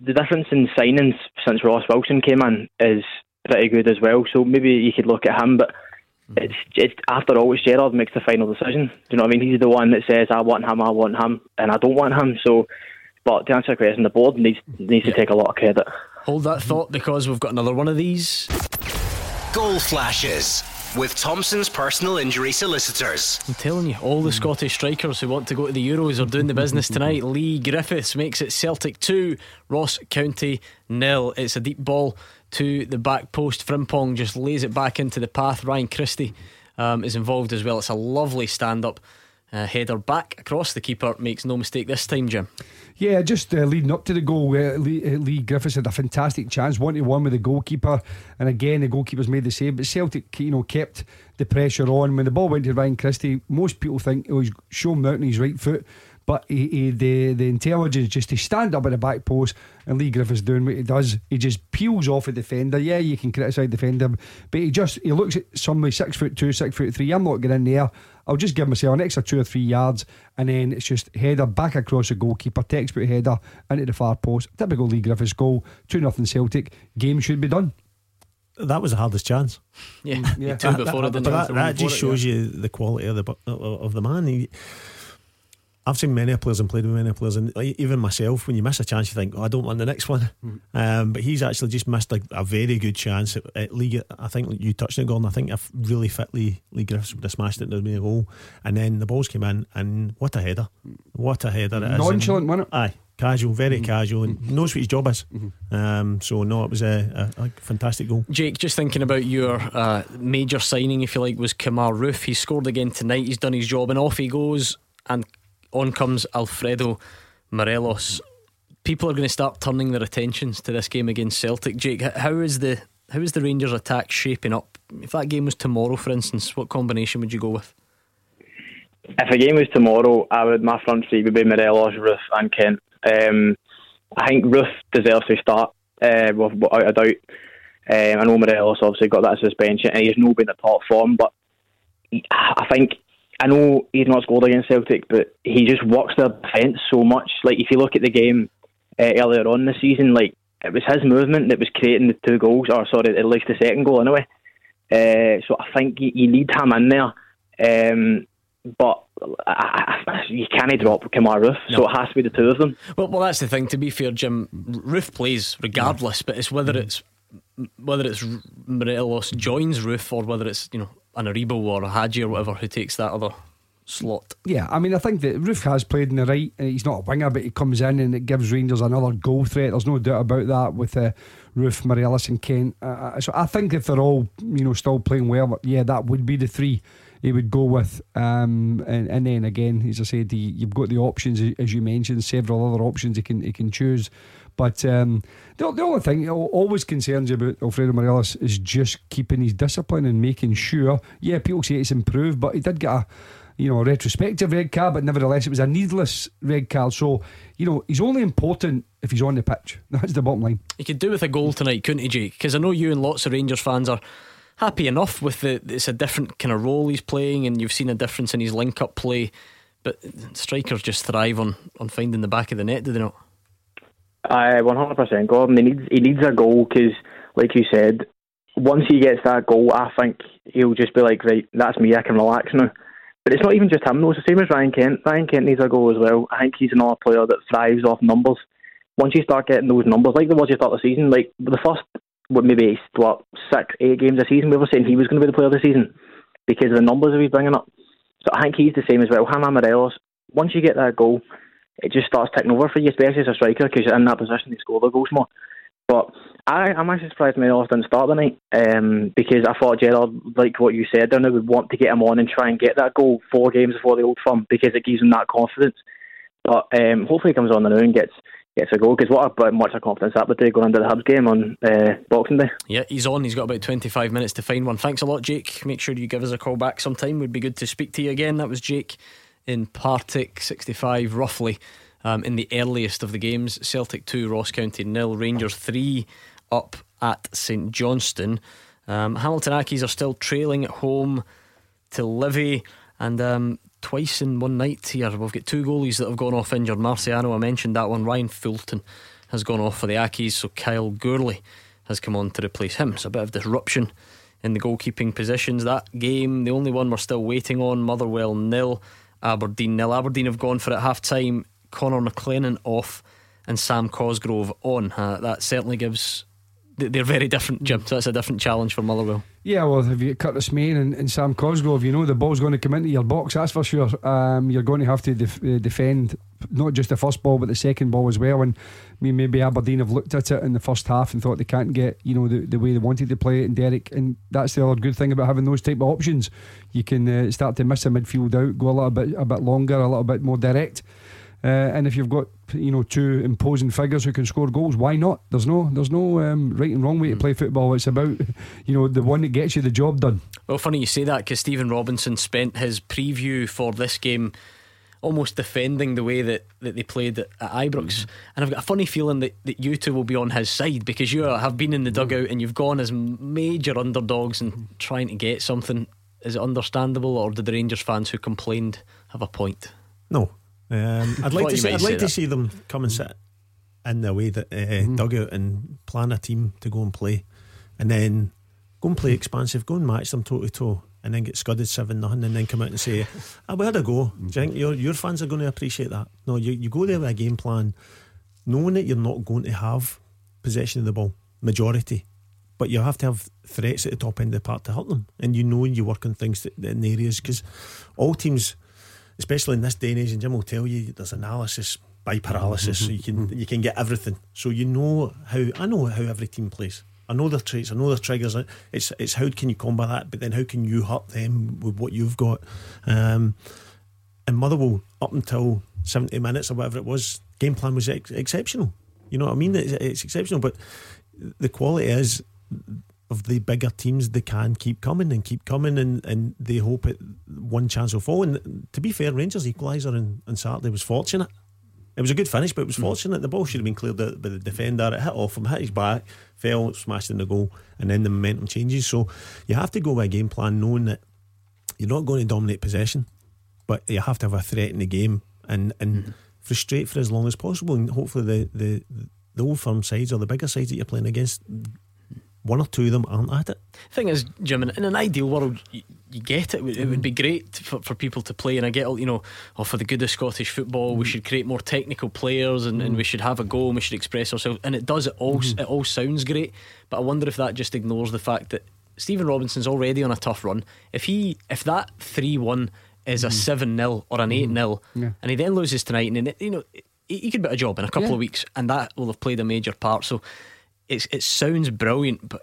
the difference in signings since Ross Wilson came in is pretty good as well. So maybe you could look at him, but it's, it's after all, it's Gerrard makes the final decision. Do you know what I mean? He's the one that says, "I want him, I want him," and I don't want him. So, but to answer your question, the board needs needs to take a lot of credit. Hold that thought because we've got another one of these. Goal flashes with Thompson's personal injury solicitors. I'm telling you, all the Scottish strikers who want to go to the Euros are doing the business tonight. Leigh Griffiths makes it Celtic 2, Ross County nil. It's a deep ball to the back post. Frimpong just lays it back into the path. Ryan Christie um, is involved as well. It's a lovely stand up uh, header back across the keeper. Makes no mistake this time, Jim. Yeah, just uh, leading up to the goal, uh, Leigh, uh, Leigh Griffiths had a fantastic chance, one to one with the goalkeeper, and again the goalkeeper's made the save. But Celtic, you know, kept the pressure on when the ball went to Ryan Christie. Most people think it was shown out on his right foot, but he, he, the the intelligence just to stand up at the back post and Leigh Griffiths doing what he does. He just peels off a defender. Yeah, you can criticise defender, but he just he looks at somebody six foot two, six foot three. I'm not getting in there. I'll just give myself an extra two or three yards, and then it's just header back across the goalkeeper, textbook header into the far post. Typical Leigh Griffiths goal. Two nothing Celtic. Game should be done. That was the hardest chance. Yeah, mm, yeah. Two before that, it, that, that just shows yeah. you the quality of the of the man. He, I've seen many players and played with many players, and even myself, when you miss a chance, you think, "Oh, I don't want the next one." Mm. Um, but he's actually just missed a, a very good chance at, at, league. I think you touched on Gordon. I think if really fitly, Leigh Griffiths would have smashed it. There'd been a goal, and then the balls came in, and what a header! What a header! It Nonchalant, wasn't it? Aye, casual, very mm. casual, and mm. knows what his job is. Mm-hmm. Um, so no, it was a, a, a, fantastic goal. Jake, just thinking about your uh, major signing, if you like, was Kemar Roofe. He scored again tonight. He's done his job, and off he goes. And on comes Alfredo Morelos. People are going to start turning their attentions to this game against Celtic. Jake, how is the how is the Rangers attack shaping up? If that game was tomorrow, for instance, what combination would you go with? If a game was tomorrow, I would my front three would be Morelos, Roofe, and Kent. Um, I think Roofe deserves to start uh, without a doubt. Um, I know Morelos obviously got that suspension and he's not been at top form, but I think I know he's not scored against Celtic, but he just works the defence so much. Like if you look at the game uh, earlier on this season, like it was his movement that was creating the two goals, or sorry, at least the second goal anyway. Uh, so I think you, you, need him in there, um, but I, I, you can't drop Kemar Roofe, no. so it has to be the two of them. Well, well, that's the thing. To be fair, Jim, Roofe plays regardless, but it's whether it's whether it's Morelos joins Roofe or whether it's you know an Aribo or a Hagi or whatever who takes that other slot. Yeah, I mean, I think that Roofe has played in the right. and He's not a winger, but he comes in and it gives Rangers another goal threat. There's no doubt about that with uh, Roofe, Morelos, and Kent. Uh, uh, so I think if they're all, you know, still playing well, yeah, that would be the three. he would go with. Um, and, and then again, as I said, you've got the options as you mentioned, several other options he can he can choose. But um, the, the only thing always concerns you about Alfredo Morelos is just keeping his discipline and making sure. Yeah, people say it's improved, but he did get a you know, a retrospective red card, but nevertheless, it was a needless red card. So, you know, he's only important if he's on the pitch. That's the bottom line. He could do with a goal tonight, couldn't he, Jake? Because I know you and lots of Rangers fans are happy enough with the. It's a different kind of role he's playing, and you've seen a difference in his link up play. But strikers just thrive on, on finding the back of the net, do they not? I 100% Gordon. He needs he needs a goal because, like you said, once he gets that goal, I think he'll just be like, right, that's me. I can relax now. But it's not even just him, though. It's the same as Ryan Kent. Ryan Kent needs a goal as well. I think he's another player that thrives off numbers. Once you start getting those numbers, like the ones you start the season, like the first, what, maybe what, six, eight games a season, we were saying he was going to be the player of the season because of the numbers that he's bringing up. So I think he's the same as well. Hannah Morelos, once you get that goal, it just starts taking over for you, especially as a striker, because you're in that position to score the goals more. But I, I'm actually surprised Morelos didn't start the night um, because I thought Gerrard, like what you said, I would want to get him on and try and get that goal four games before the Old Firm because it gives him that confidence. But um, hopefully he comes on the now and gets gets a goal because what a much of confidence that would take going into the Hibs game on uh, Boxing Day. Yeah, he's on. He's got about 25 minutes to find one. Thanks a lot, Jake. Make sure you give us a call back sometime. Would be good to speak to you again. That was Jake in Partick, 65 roughly. Um, in the earliest of the games, Celtic 2, Ross County nil, Rangers 3 up at St Johnstone. Um, Hamilton Accies are still trailing at home to Livy, and um, twice in one night here, we've got two goalies that have gone off injured. Marciano, I mentioned that one. Ryan Fulton has gone off for the Accies, so Kyle Gourley has come on to replace him. So a bit of disruption in the goalkeeping positions. That game, the only one we're still waiting on, Motherwell nil, Aberdeen nil. Aberdeen have gone for it half time. Connor McLennan off and Sam Cosgrove on. Uh, that certainly gives they're very different, Jim. So that's a different challenge for Motherwell. Yeah, well, if you cut Curtis Main and, and, Sam Cosgrove, you know the ball's going to come into your box. That's for sure. Um, you're going to have to def- uh, defend not just the first ball but the second ball as well. And I mean, maybe Aberdeen have looked at it in the first half and thought they can't get you know the, the way they wanted to play it. And Derek, and that's the other good thing about having those type of options. You can uh, start to miss a midfield out, go a little bit a bit longer, a little bit more direct. Uh, and if you've got you know two imposing figures who can score goals, why not? There's no there's no um, right and wrong way to mm. play football. It's about you know the one that gets you the job done. Well, funny you say that because Stephen Robinson spent his preview for this game almost defending the way that, that they played at, at Ibrox. Mm. And I've got a funny feeling that, that you two will be on his side because you have been in the mm. dugout and you've gone as major underdogs and trying to get something. Is it understandable, or did the Rangers fans who complained have a point? No, um, I'd like to see, I'd like to see them come and sit in the way that uh, mm-hmm. dugout and plan a team to go and play, and then go and play expansive, go and match them toe to toe, and then get scudded seven nothing, and then come out and say, "Ah, we had a go." Do you think your your fans are going to appreciate that? No, you you go there with a game plan, knowing that you're not going to have possession of the ball majority, but you have to have threats at the top end of the park to hurt them, and you know you work on things that, in areas because all teams especially in this day and age, and Jim will tell you there's analysis by paralysis, so you can you can get everything. So you know how I know how every team plays. I know their traits, I know their triggers. It's it's how can you combat that, but then how can you hurt them with what you've got? Um, and Motherwell, up until 70 minutes or whatever it was, game plan was ex- exceptional. You know what I mean? It's, it's exceptional, but the quality is of the bigger teams, they can keep coming and keep coming, and, and they hope it one chance will fall. And to be fair, Rangers equaliser on, on Saturday was fortunate. It was a good finish, but it was mm. fortunate. The ball should have been cleared out by the defender. It hit off him, hit his back, fell, smashed in the goal, and then the momentum changes. So you have to go with a game plan knowing that you're not going to dominate possession, but you have to have a threat in the game and, and mm. frustrate for as long as possible. And hopefully the, the, the old firm sides or the bigger sides that you're playing against one or two of them aren't at it. Thing is, Jim, in an ideal world, you, you get it. It would be great for, for people to play, and I get, all you know, oh, for the good of Scottish football, mm. we should create more technical players, and, mm. and we should have a goal, and we should express ourselves. And it does. It all mm. it all sounds great, but I wonder if that just ignores the fact that Stephen Robinson's already on a tough run. If he, if that three one is a mm. seven 0 or an eight 0 yeah. and he then loses tonight, and you know, he, he could get a job in a couple yeah. of weeks, and that will have played a major part. So it's, it sounds brilliant, but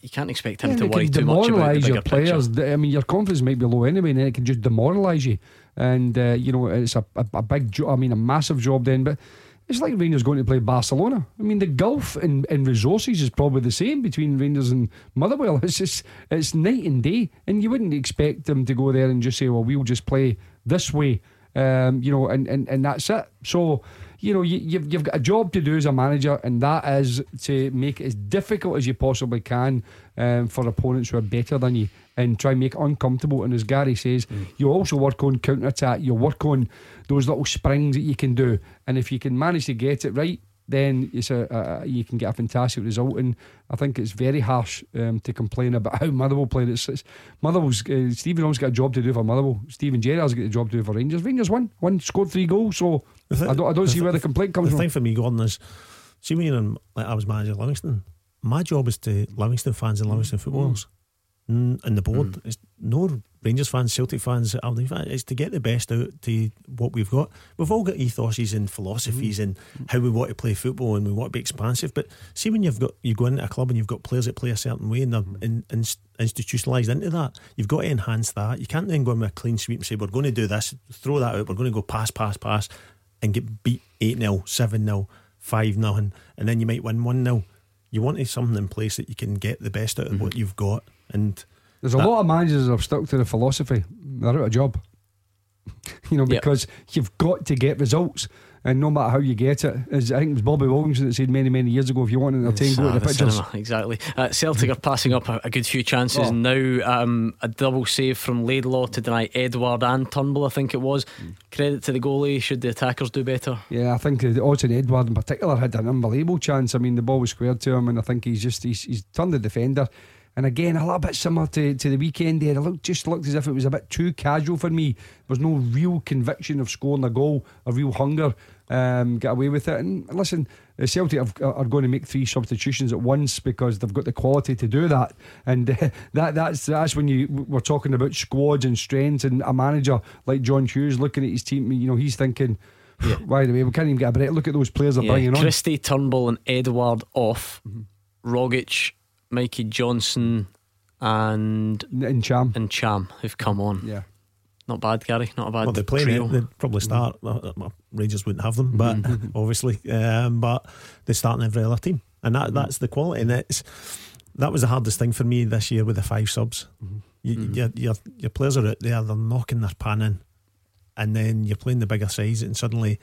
you can't expect him Yeah, to worry too much about the your players. picture. I mean, your confidence might be low anyway, and then it can just demoralise you. And uh, you know, it's a, a, a big, jo- I mean, a massive job then. But it's like Rangers going to play Barcelona. I mean, the gulf in, in resources is probably the same between Rangers and Motherwell. It's just it's night and day, and you wouldn't expect them to go there and just say, "Well, we'll just play this way," um, you know, and, and, and that's it. So. You know, you, you've, you've got a job to do as a manager, and that is to make it as difficult as you possibly can um, for opponents who are better than you and try and make it uncomfortable. And as Gary says, you also work on counter attack, you work on those little springs that you can do. And if you can manage to get it right, then it's a, a, you can get a fantastic result. And I think it's very harsh um, to complain about how Motherwell played. It's, it's Motherwell's uh, Stephen always got a job to do for Motherwell. Steven Gerrard's got a job to do for Rangers. Rangers won, won, scored three goals. So The thi- I don't, I don't see thi- where the complaint comes the from. thing for me, Gordon, is see when you're in, like I was manager of Livingston, my job is to Livingston fans and Livingston footballers. Mm. And the board, it's no Rangers fans, Celtic fans, Aberdeen fans. It's to get the best out to what we've got. We've all got ethoses and philosophies mm. and how we want to play football and we want to be expansive. But see when you've got you go into a club and you've got players that play a certain way and they're mm. in, in, institutionalised into that, you've got to enhance that. You can't then go in with a clean sweep and say we're going to do this, throw that out. We're going to go pass, pass, pass, and get beat eight 0 seven 0 five nothing, and then you might win one 0 You want something in place that you can get the best out of mm-hmm. what you've got, and There's a that- lot of managers that have stuck to the philosophy. They're out of job. you know, Yep. because you've got to get results. And no matter how you get it, as I think it was Bobby Wilkinson that said many, many years ago, if you want to entertain, go to the the pictures. cinema, exactly. Uh, Celtic are passing up a, a good few chances Oh. now. Um, a double save from Laidlaw to deny Edouard and Turnbull, I think it was. Credit to the goalie. Should the attackers do better? Yeah, I think the Odsonne Edouard in particular had an unbelievable chance. I mean, the ball was squared to him, and I think he's just he's, he's turned the defender. And again, a little bit similar to, to the weekend there. It looked, just looked as if it was a bit too casual for me. There was no real conviction of scoring a goal, a real hunger. Um, get away with it. And listen, the Celtic have, are going to make three substitutions at once because they've got the quality to do that. And uh, that that's that's when you we're talking about squads and strengths. And a manager like John Hughes looking at his team, you know, he's thinking. By the way, we can't even get a break. Look at those players they're Yeah, bringing on. Christie, Turnbull, and Edouard off. Rogic, Mikey Johnston, and and Cham and Cham have come on. Yeah. Not bad, Gary. Not a bad well, they're playing trio. They'd probably mm-hmm. start. uh, Rangers wouldn't have them, but mm-hmm. obviously, um, but they start in every other team, and that mm-hmm. that's the quality. And it's that was the hardest thing for me this year with the five subs. You, your, your your players are out there, they're knocking their pan in, and then you're playing the bigger size, and suddenly.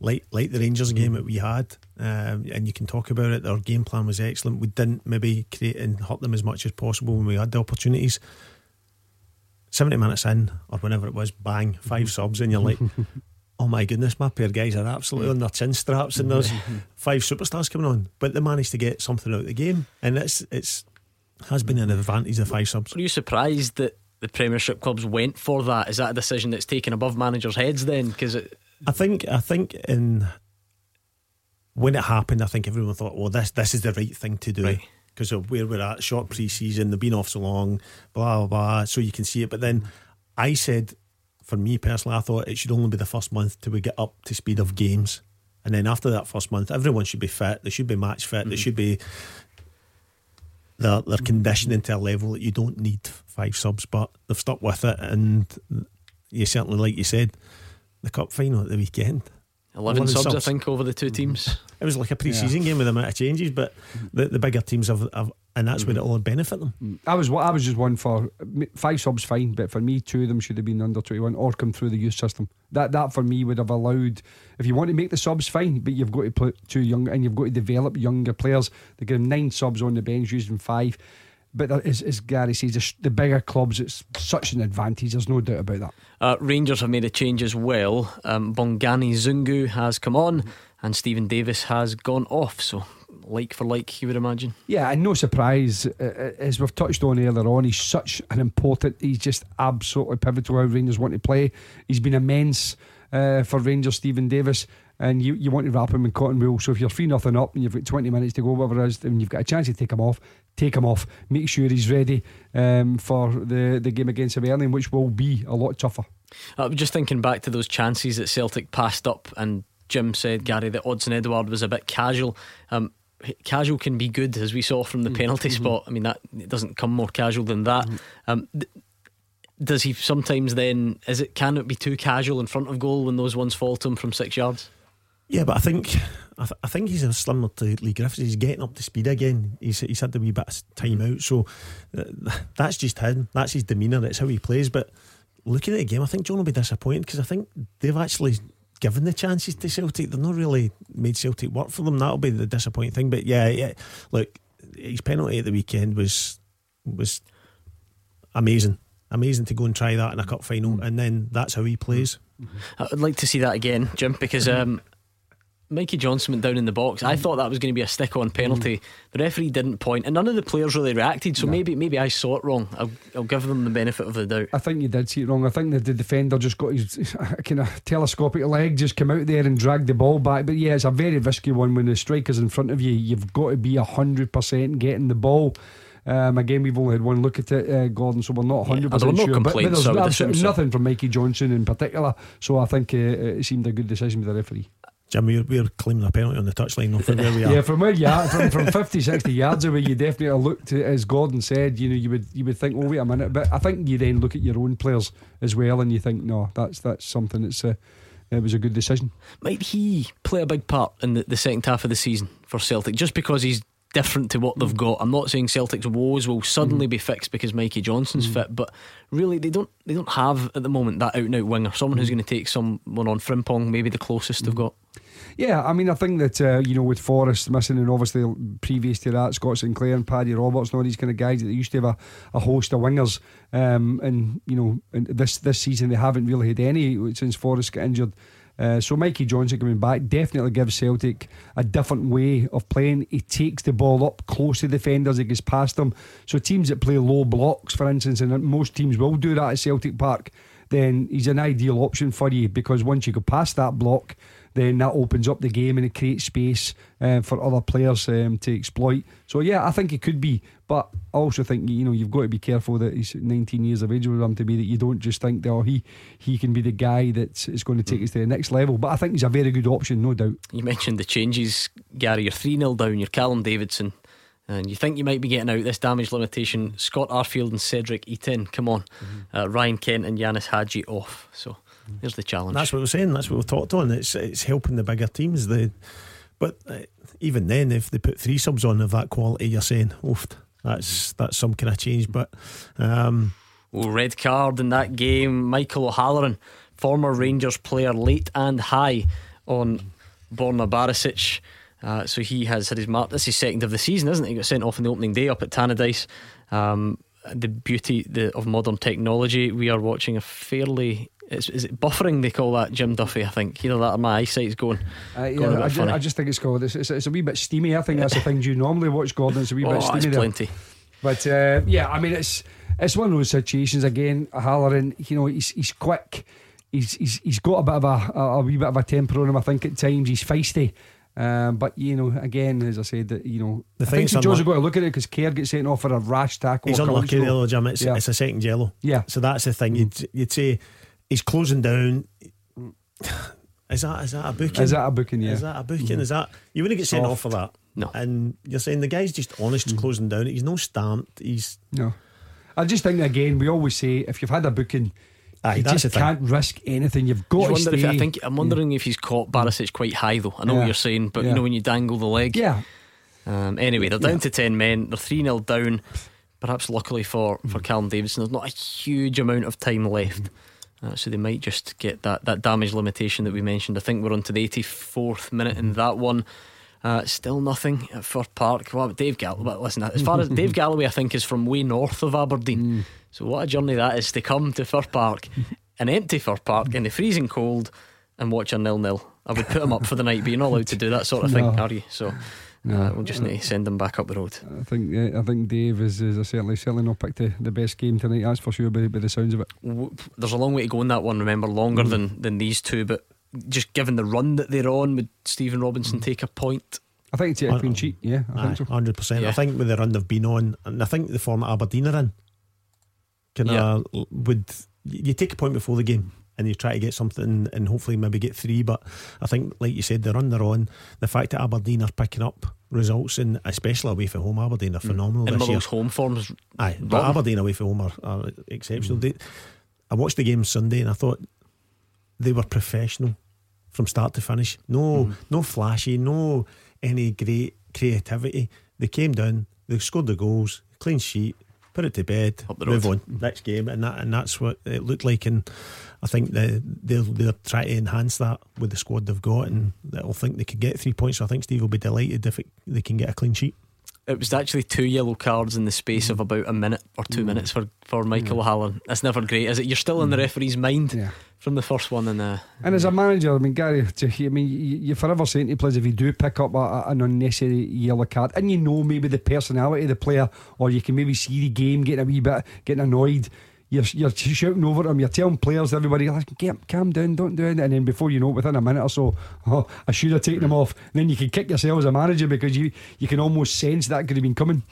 Like like the Rangers game that we had, um, and you can talk about it. Our game plan was excellent. We didn't maybe create and hurt them as much as possible when we had the opportunities. 70 minutes in, or whenever it was, bang, five subs, and you're like, oh my goodness, my pair of guys are absolutely on their chin straps, and there's five superstars coming on. But they managed to get something out of the game, and it's it's has been an advantage of five subs. Were you surprised that the Premiership clubs went for that? Is that a decision that's taken above managers' heads then? Because it, I think I think in when it happened, I think everyone thought, well, this this is the right thing to do. Right. Because of where we're at, short pre-season, they've been off so long, blah blah blah. So you can see it. But then I said, for me personally, I thought it should only be the first month till we get up to speed of games, and then after that first month, everyone should be fit. They should be match fit. They mm-hmm. should be. They're, they're conditioning to a level that you don't need five subs, but they've stuck with it, and you certainly, like you said, the cup final at the weekend. 11 subs, I think, over the two mm-hmm. teams. It was like a pre-season game with the amount of changes, but the, the bigger teams have, have and that's where it mm-hmm. will benefit them. I was I was just one for five subs fine, but for me two of them should have been under twenty one or come through the youth system. That that for me would have allowed if you want to make the subs fine, but you've got to put two young and you've got to develop younger players. They give them nine subs on the bench, using five. But as, as Gary says, the, the bigger clubs, it's such an advantage. There's no doubt about that. Uh, Rangers have made a change as well. Um, Bongani Zungu has come on, and Stephen Davis has gone off. So, like for like, you would imagine. Yeah, and no surprise, uh, uh, as we've touched on earlier on, he's such an important, he's just absolutely pivotal how Rangers want to play. He's been immense uh, for Rangers, Stephen Davis, and you, you want to wrap him in cotton wool. So if you're 3 nothing up and you've got 20 minutes to go, whatever it is, and you've got a chance to take him off, take him off. Make sure he's ready um, for the, the game against Aberdeen, which will be a lot tougher. Uh, just thinking back to those chances that Celtic passed up, and Jim said, Gary, that Odsonne Edouard was a bit casual. Um, casual can be good, as we saw from the penalty spot. I mean, that it doesn't come more casual than that. Um, th- does he sometimes then? Is it can it be too casual in front of goal when those ones fall to him from six yards? Yeah, but I think I, th- I think he's a slimmer to Leigh Griffiths. He's getting up to speed again. He's he's had the wee bit of time out, so uh, that's just him. That's his demeanour. That's how he plays. But looking at the game, I think John will be disappointed because I think they've actually given the chances to Celtic. They've not really made Celtic work for them. That'll be the disappointing thing. But yeah, yeah. Look, his penalty at the weekend was was amazing. Amazing to go and try that in a cup final, and then that's how he plays. I'd like to see that again, Jim, because um, Mikey Johnston went down in the box. I thought that was going to be a stick-on penalty. The referee didn't point, and none of the players really reacted. So maybe maybe I saw it wrong. I'll, I'll give them the benefit of the doubt. I think you did see it wrong. I think that the defender just got his kind of telescopic leg, just came out there and dragged the ball back. But yeah, it's a very risky one when the striker's in front of you. You've got to be hundred percent getting the ball. Um, again, we've only had one look at it, uh, Gordon, so we're not 100% there were no sure. But, but there's I would absolutely so. nothing from Mikey Johnston in particular. So I think uh, it seemed a good decision by the referee. Jim, we're, we're claiming a penalty on the touchline though, from where we are. Yeah, from where you are, from, from 50, 60 yards away, you definitely looked at, as Gordon said, you know, you would you would think, oh, wait a minute. But I think you then look at your own players as well and you think, no, that's that's something that's uh, it was a good decision. Might he play a big part in the, the second half of the season for Celtic just because he's different to what they've mm. got? I'm not saying Celtic's woes will suddenly mm. be fixed because Mikey Johnston's mm. fit, but really they don't they don't have at the moment that out and out winger, someone who's going to take someone on Frimpong, maybe the closest they've got. Yeah, I mean, I think that uh, you know with Forrest missing, and obviously previous to that, Scott Sinclair and Paddy Roberts, and all these kind of guys that they used to have a, a host of wingers, um, and you know, and this this season they haven't really had any since Forrest got injured. Uh, so Mikey Johnston coming back definitely gives Celtic a different way of playing. He takes the ball up close to defenders, he gets past them. So teams that play low blocks, for instance, and most teams will do that at Celtic Park, then he's an ideal option for you because once you go past that block, then that opens up the game and it creates space uh, for other players um, to exploit. So yeah, I think it could be, but I also think you know you've got to be careful that he's 19 years of age with him to be that you don't just think that oh he he can be the guy that is going to take us to the next level. But I think he's a very good option, no doubt. You mentioned the changes, Gary. You're 3 0 down, you're Callum Davidson, and you think you might be getting out this damage limitation. Scott Arfield and Cedric Itten, come on. Uh, Ryan Kent and Ianis Hagi off. So there's the challenge. That's what we're saying. That's what we've talked on. It's it's helping the bigger teams. The but uh, even then, if they put three subs on of that quality, you're saying, oof, that's that's some kind of change. But um, Oh, red card in that game. Michael O'Halloran, former Rangers player, late and high on Borna Barisic. Uh, so he has had his mark. This is second of the season, isn't it? He got sent off in the opening day up at Tannadice. Um, the beauty the, of modern technology. We are watching a fairly. Is, is it buffering they call that, Jim Duffy? I think either that or my eyesight's going. Uh, going yeah, bit I, ju- I just think it's called. It's, it's, it's a wee bit steamy. I think that's the thing you normally watch, Gordon. It's a wee oh, bit steamy there. plenty. But uh, yeah, I mean, it's it's one of those situations again. Halloran, you know, he's he's quick. He's he's he's got a bit of a, a, a wee bit of a temper on him. I think at times he's feisty. Um, but you know, again, as I said, that you know, The I thing think St Joe's unluck- have got to look at it because Kerr gets sent off for a rash tackle. he's unlucky weeks there, ago. Jim. It's, Yeah. it's a second yellow. Yeah. So that's the thing. You'd you'd say he's closing down. Is that is that a booking? Is that a booking? Yeah. Is that a booking? Mhm. Is that you wouldn't get sent Soft. off for that? No. And you're saying the guy's just honest, closing down. He's no stamped. He's No. I just think again, we always say if you've had a booking, Aye, you that's just the thing. can't risk anything. You've got Just to wonder stay. if, I think I'm wondering if he's caught Barisic quite high though. I know Yeah. what you're saying, but Yeah. you know when you dangle the leg. yeah, Um, anyway, they're down to 10 men. They're 3 0 down. Perhaps luckily for, for Callum Davidson, there's not a huge amount of time left. Uh, so they might just get that, that damage limitation that we mentioned. I think we're on to the 84th minute in that one. Uh, still nothing at Fir Park. Well, Dave Galloway, but listen, as far as Dave Galloway, I think, is from way north of Aberdeen. So what a journey that is to come to Fir Park, an empty Fir Park in the freezing cold, and watch a nil nil. I would put him up for the night, but you're not allowed to do that sort of thing, No. are you? So uh, we'll just need to send them back up the road. I think yeah, I think Dave is, is certainly certainly not picked the, the best game tonight. That's for sure. By, by the sounds of it. W- There's a long way to go in that one. Remember, longer Mm. than than these two, but just given the run that they're on, would Stephen Mm. Robinson take a point? I think it's a clean sheet. Yeah, I think so. hundred percent. Yeah. I think with the run they've been on, and I think the form that Aberdeen are in, kind of would you take a point before the game, and you try to get something and hopefully maybe get three. But I think, like you said, the run they're on, the fact that Aberdeen are picking up results, and especially away from home, Aberdeen are mm. phenomenal And this year. Home forms. Aye, but. Aberdeen away from home are, are exceptional. Mm. They, I watched the game Sunday and I thought they were professional from start to finish. No, mm. no flashy, no any great creativity. They came down, they scored the goals, clean sheet, put it to bed, move on next game, and that and that's what it looked like. And I think they they're, they're trying to enhance that with the squad they've got, and they'll think they could get three points. So I think Steve will be delighted if it, they can get a clean sheet. It was actually two yellow cards in the space of mm. about a minute or two mm. minutes for, for Michael O'Halloran. That's never great, is it? You're still in the mm. referee's mind Yeah. from the first one, and uh, And as a manager, I mean, Gary, to, I mean, you- you're forever saying to players if you do pick up a- an unnecessary yellow card, and you know maybe the personality of the player, or you can maybe see the game getting a wee bit, getting annoyed. You're, you're shouting over them. You're telling players, everybody, like, calm down, don't do it. And then before you know it, within a minute or so, oh, I should have taken them off. And then you can kick yourself as a manager because you you can almost sense that could have been coming.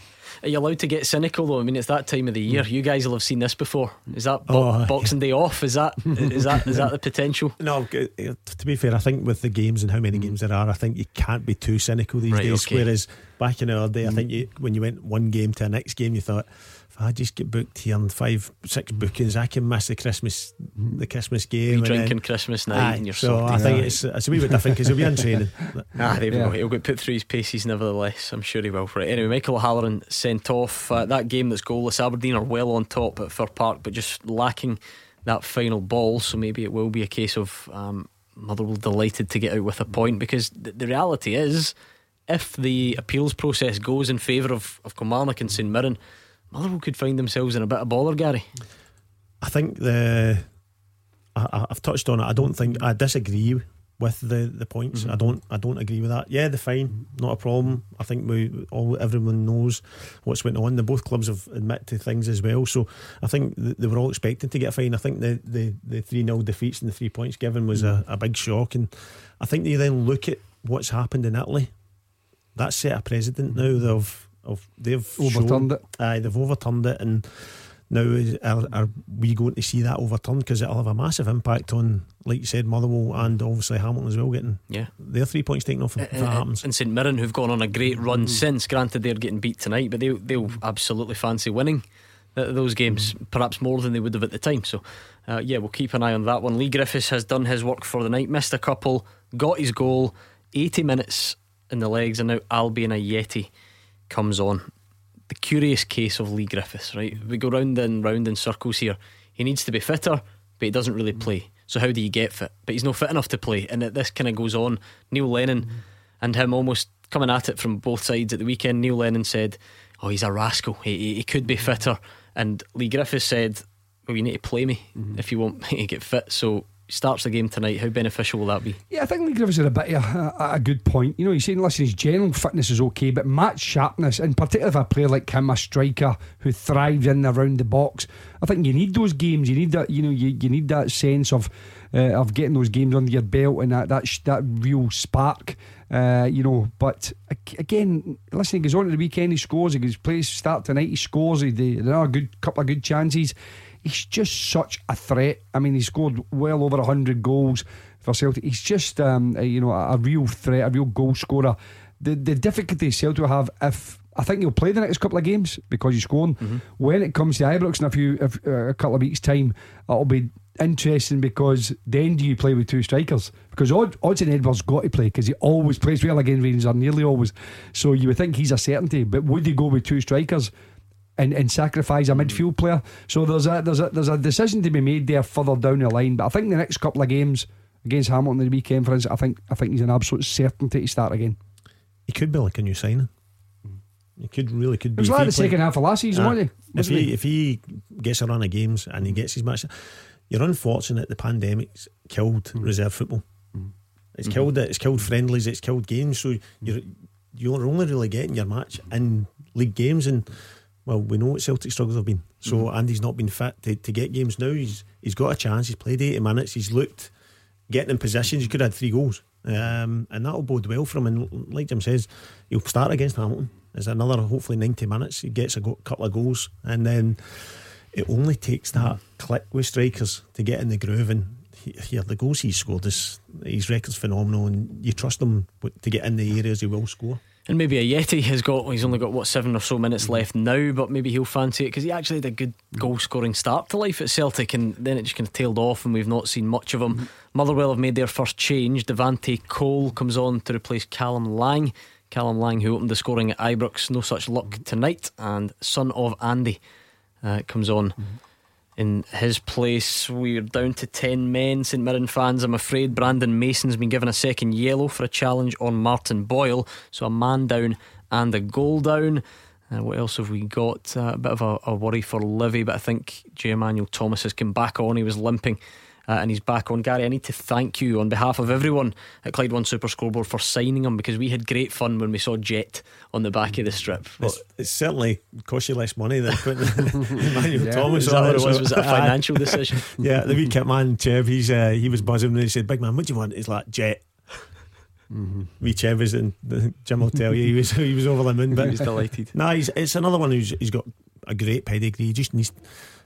are you allowed to get cynical though? I mean, it's that time of the year. Mm. You guys will have seen this before. Is that bo- Oh, aye. Boxing Day off? Is that is that is that the potential? No, uh, to be fair, I think with the games and how many mm. games there are, I think you can't be too cynical these Right, days. okay. Whereas back in our day, I mm. think you, when you went one game to the next game, you thought, if I just get booked here and five, six bookings, I can miss the Christmas, the Christmas game. Wee and drinking then- Christmas night, Aye, and you're so I think it's it's a wee bit different because he'll be in training. Ah, there we go. He'll get put through his paces nevertheless. I'm sure he will. Right. Anyway, Michael O'Halloran sent off uh, that game that's goalless. Aberdeen are well on top at Fir Park, but just lacking that final ball. So maybe it will be a case of um, Motherwell delighted to get out with a point because th- the reality is, if the appeals process goes in favour of, of Kilmarnock and St Mirren, Motherwell could find themselves in a bit of bother, Gary. I think the I, I've touched on it. I don't think I disagree with the the points. Mm-hmm. I don't I don't agree with that. Yeah, the fine, not a problem. I think we all everyone knows what's went on. The both clubs have admitted to things as well. So I think th- they were all expecting to get a fine. I think the the the three 0 defeats and the three points given was Mm-hmm. a, a big shock. And I think you then look at what's happened in Italy. That's set a precedent now. They've of they've er Overturned shown- it. Aye, er they've overturned it, and now are, er, are we going to see that overturned? Because it'll have a massive impact on, like you said, Motherwell and obviously Hamilton as well, getting Yeah. their three points taken off if that Uh, happens. And St Mirren, who've gone on a great run mm. since. Granted, they're getting beat tonight, but they, they'll absolutely fancy winning those games, mm. perhaps more than they would have at the time. So, uh, yeah, we'll keep an eye on that one. Leigh Griffiths has done his work for the night, missed a couple, got his goal, 80 minutes in the legs, and now Albian Ajeti comes on. The curious case of Leigh Griffiths, right? We go round and round in circles here. He needs to be fitter, but he doesn't really mm. play. So how do you get fit? But he's not fit enough to play, and this kind of goes on. Neil Lennon mm. and him almost coming at it from both sides at the weekend. Neil Lennon said, "Oh, he's a rascal. He, he, he could be mm. fitter," and Leigh Griffiths said, "Well, you need to play me if you want me to get fit." So starts the game tonight. How beneficial will that be? Yeah, I think Leigh Griffiths had a bit a, a good point. You know, he's saying, listen, his general fitness is okay, but match sharpness, and particularly if a player like him, a striker who thrives in and around the box, I think you need those games. You need that. You know, you, you need that sense of uh, of getting those games under your belt and that that sh- that real spark. Uh, you know, but again, listen, he goes on to the weekend, he scores. He plays start tonight, he scores. He are a good couple of good chances. He's just such a threat. I mean, he scored well over hundred goals for Celtic. He's just um, a, you know a, a real threat, a real goal scorer. The the difficulty Celtic will have if I think he'll play the next couple of games because he's scoring. When it comes to Ibrox in a few if, uh, a couple of weeks time, it'll be interesting because then do you play with two strikers? Because Od- Odsonne Edouard's got to play because he always plays well against Rangers, or nearly always. So you would think he's a certainty, but would he go with two strikers? And, and sacrifice a hmm. midfield player. So there's a there's a there's a decision to be made there further down the line. But I think the next couple of games against Hamilton the weekend, for instance, I think I think he's an absolute certainty to start again. He could be like a new signing. Hmm. He could really could It be. was If like he the second half of last season, Ah, wasn't he? If Wasn't he he? if he gets a run of games and he gets his match, you're unfortunate. The pandemic's killed Mm. reserve football. Hmm. It's killed it. It's killed friendlies. It's killed games. So you're you're only really getting your match in league games and. Well, we know what Celtic struggles have been. So Andy's not been fit to, to get games now. He's he's got a chance. He's played eighty minutes. He's looked getting in positions. He could have had three goals, um, and that'll bode well for him. And like Jim says, he'll start against Hamilton. There's another hopefully ninety minutes. He gets a go- couple of goals, and then it only takes that click with strikers to get in the groove. And here the goals he scored is his record's phenomenal, and you trust him to get in the areas he will score. And maybe Ajeti has got, he's only got what seven or so minutes left now, but maybe he'll fancy it because he actually had a good goal scoring start to life at Celtic and then it just kind of tailed off and we've not seen much of him. Mm-hmm. Motherwell have made their first change. Devante Cole comes on to replace Callum Lang. Callum Lang, who opened the scoring at Ibrox, no such luck tonight, and son of Andy uh, comes on. Mm-hmm in his place. We're down to 10 men. St Mirren fans, I'm afraid Brandon Mason's been given a second yellow for a challenge on Martin Boyle. So a man down and a goal down. Uh, what else have we got? Uh, a bit of a, a, worry for Livy, but I think Jay Emmanuel-Thomas has come back on. He was limping uh, and he's back on. Gary, I need to thank you on behalf of everyone at Clyde One Super Scoreboard for signing him because we had great fun when we saw Jet on the back of the strip. It's, it's certainly cost you less money than putting Emmanuel yeah, Thomas on. It was, was it a financial decision? yeah, the wee kit man, Chev, he's, uh, he was buzzing and he said, Big man, what do you want? He's like, Jet. Mm-hmm. Wee Chev is in the Jim will tell you he was he was over the moon, but he was delighted. Nah, he's, it's another one who's he's got a great pedigree. He just needs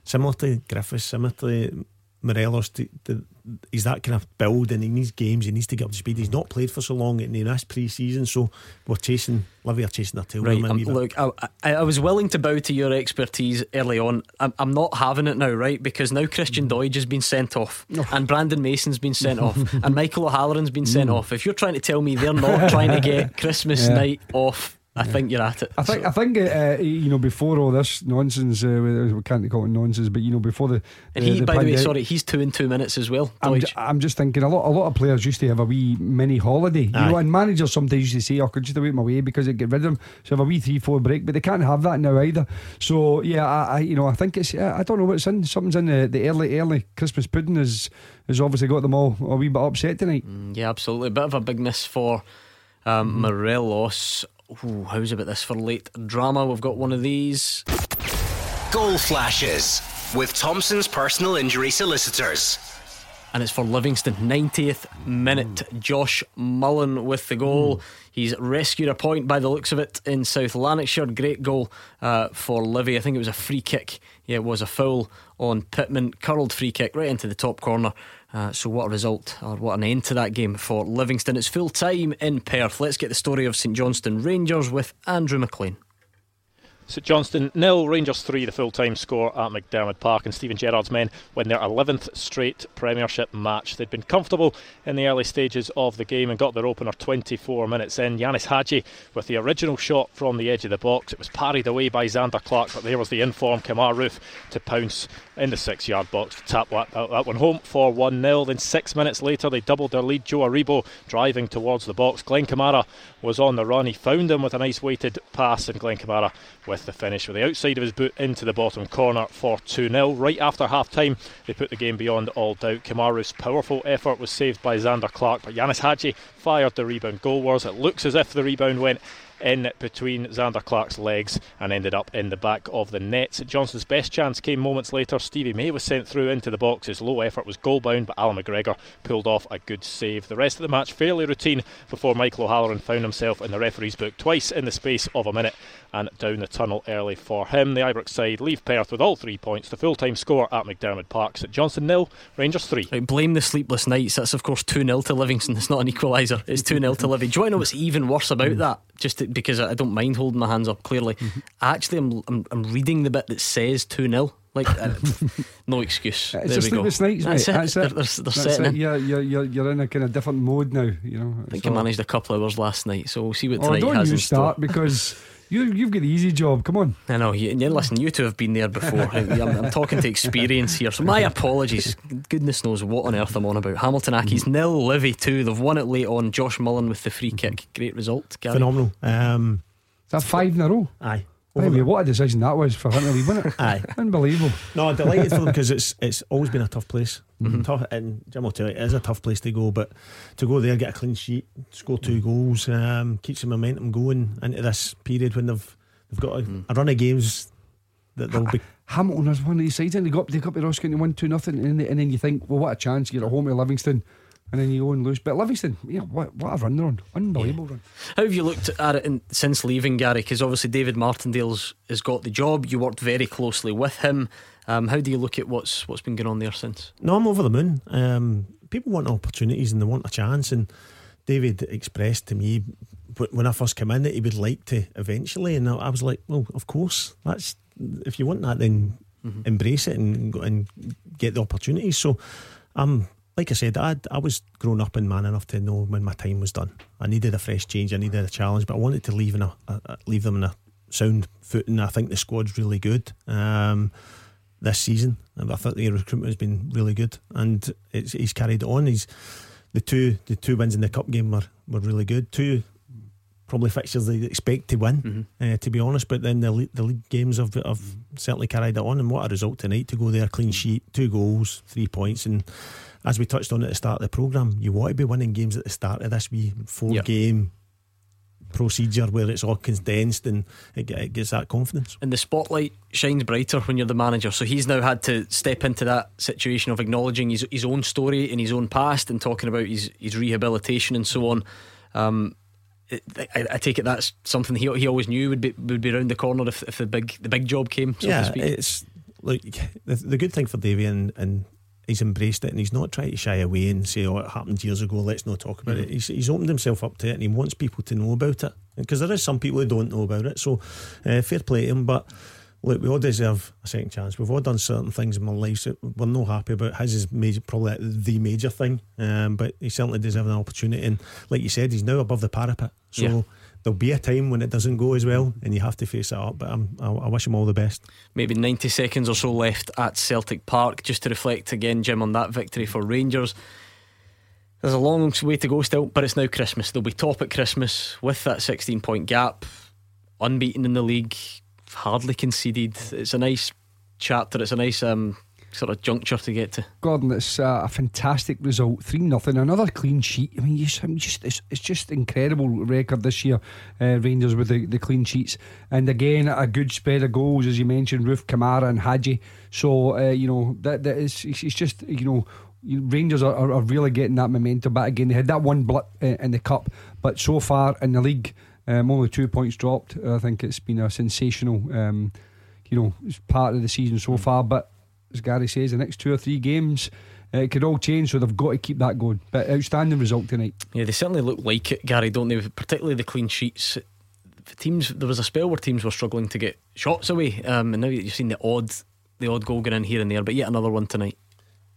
similar to Griffiths, similar to Morelos, to, to, he's that kind of build and in these games he needs to get up to speed. He's not played for so long in this pre season, so we're chasing, Livy are chasing their tail. Right, um, look, I, I, was willing to bow to your expertise early on. I'm, I'm not having it now, right? Because now Christian mm. Doidge has been sent off, and Brandon Mason's been sent off, and Michael O'Halloran's been sent mm. off. If you're trying to tell me they're not trying to get Christmas yeah. night off I yeah. think you're at it. I think so. I think uh, you know before all this nonsense, uh, we can't call it nonsense, but you know before the and he, the by the way, sorry, he's two in two minutes as well. I'm, j- I'm, just thinking a lot. A lot of players used to have a wee mini holiday, you Aye. know, and managers sometimes used to say, "I oh, could just wait my way because it get rid of them." So have a wee three four break, but they can't have that now either. So yeah, I, I you know I think it's I don't know what's in. Something's in the, the early early Christmas pudding has has obviously got them all a wee bit upset tonight. Mm, yeah, absolutely, a bit of a big miss for. Um, mm-hmm. Morelos Ooh, how's about this for late drama? We've got one of these. Goal flashes with Thompson's personal injury solicitors. And it's for Livingston. 90th minute. Josh Mullin with the goal. Mm. He's rescued a point by the looks of it in South Lanarkshire. Great goal uh, for Livy. I think it was a free kick. Yeah, it was a foul on Pittman. Curled free kick right into the top corner. Uh, so, what a result, or what an end to that game for Livingston. It's full time in Perth. Let's get the story of St Johnstone Rangers with Andrew McLean. St Johnstone nil, Rangers three, the full time score at McDiarmid Park, and Steven Gerrard's men win their 11th straight Premiership match. They'd been comfortable in the early stages of the game and got their opener 24 minutes in. Ianis Hagi with the original shot from the edge of the box. It was parried away by Zander Clark, but there was the informed Kemar Roofe to pounce in the six yard box to tap that, that one home for 1 0. Then six minutes later, they doubled their lead. Joe Aribo driving towards the box. Glenn Kamara was on the run. He found him with a nice weighted pass, and Glenn Kamara with the finish with the outside of his boot into the bottom corner for 2 0. Right after half time, they put the game beyond all doubt. Kamara's powerful effort was saved by Zander Clark, but Ianis Hagi fired the rebound goal was. It looks as if the rebound went in between Zander Clark's legs and ended up in the back of the net. Johnstone's best chance came moments later. Stevie May was sent through into the box. His low effort was goal bound, but Allan McGregor pulled off a good save. The rest of the match fairly routine before Michael O'Halloran found himself in the referee's book twice in the space of a minute and down the tunnel early for him. The Ibrox side leave Perth with all three points. The full time score at McDiarmid Park. St Johnstone nil, Rangers three. Right, blame the sleepless nights. That's of course 2 0 to Livingston. It's not an equaliser. It's 2 0 to Livy. Do you know what's even worse about that? Just to, because I don't mind holding my hands up clearly. Mm-hmm. Actually, I'm, I'm, I'm reading the bit that says 2 0. Like, uh, no excuse. It's there we go. Nights, That's it. That's it. They're, they're, they're it. You're, you're, you're in a kind of different mode now. You know. I think so. I managed a couple hours last night, so we'll see what tonight oh, don't has you start because You, you've got the easy job. Come on. I know. You, listen, you two have been there before. I'm, I'm, talking to experience here. So my apologies. Goodness knows what on earth I'm on about. Hamilton Accies nil, Livy two. They've won it late on. Josh Mullin with the free kick. Great result. Gary. Phenomenal. Um, Is that five in a row? Aye. Baby, what a decision that was for him to leave, wasn't it? Aye. Unbelievable. No, delighted for them because it's it's always been a tough place. Mm-hmm. Tough, and Jim will tell you, it is a tough place to go, but to go there, get a clean sheet, score two goals, um, keeps the momentum going into this period when they've They've got a, mm. a run of games that they'll be. Hamilton is one of these sides, and they got they got to Ross County one two nothing, and, and then you think, well, what a chance! You're at home to Livingston. And then you go and lose. But Livingston, yeah, what, what a run they're on. Unbelievable run. How have you looked at it in, since leaving Gary? Because obviously David Martindale's has got the job. You worked very closely with him. Um, how do you look at what's what's been going on there since? No, I'm over the moon. Um, people want opportunities and they want a chance. And David expressed to me when I first came in that he would like to eventually, and I was like, well, of course. That's if you want that, then mm-hmm. embrace it and and get the opportunities. So, um, like I said, I I was grown up and man enough to know when my time was done. I needed a fresh change. I needed a challenge, but I wanted to leave in a, a, leave them in a sound footing. I think the squad's really good. Um, this season. I think the recruitment has been really good, and he's carried it on. He's the two the two wins in the cup game were, were really good. Two probably fixtures they expect to win, mm-hmm. uh, to be honest. But then the the league games have, have certainly carried it on, and what a result tonight to go there, clean sheet, two goals, three points, and as we touched on at the start of the programme, you want to be winning games at the start of this wee four yep. game procedure where it's all condensed and it, it gets that confidence. And the spotlight shines brighter when you're the manager. So he's now had to step into that situation of acknowledging his, his own story and his own past and talking about his, his rehabilitation and so on. Um, I, I, take it that's something he, he always knew would be would be around the corner if, if the big the big job came. So yeah, it's like the, the good thing for Davy and, and he's embraced it and he's not trying to shy away and say, "Oh, it happened years ago. Let's not talk about mm-hmm. it." He's, he's opened himself up to it and he wants people to know about it because there is some people who don't know about it. So, uh, fair play to him, but. Look, we all deserve a second chance. We've all done certain things in our lives that we're not happy about. His is major, probably the major thing, um, but he certainly deserves an opportunity. And like you said, he's now above the parapet. So yeah there'll be a time when it doesn't go as well and you have to face it up. But I'm, I, I wish him all the best. Maybe 90 seconds or so left at Celtic Park just to reflect again, Jim, on that victory for Rangers. There's a long way to go still, but it's now Christmas. They'll be top at Christmas with that 16 point gap, unbeaten in the league, hardly conceded. It's a nice chapter. It's a nice um, sort of juncture to get to. Gordon, it's uh, a fantastic result, three nothing, another clean sheet. I mean, you just, it's, it's just incredible record this year. Uh, Rangers with the, the clean sheets, and again a good spread of goals as you mentioned, Roofe Kamara and Hagi. So uh, you know that that is it's just you know. Rangers are, are, really getting that momentum back again. They had that one blip uh, in the cup, but so far in the league, um, only two points dropped. I think it's been a sensational, um, you know, part of the season so far. But as Gary says, the next two or three games. Uh, it could all change, so they've got to keep that going. But outstanding result tonight. Yeah, they certainly look like it, Gary, don't they? Particularly the clean sheets. The Teams, there was a spell where teams were struggling to get shots away, um, and now you've seen the odd, the odd goal going in here and there, but yet another one tonight.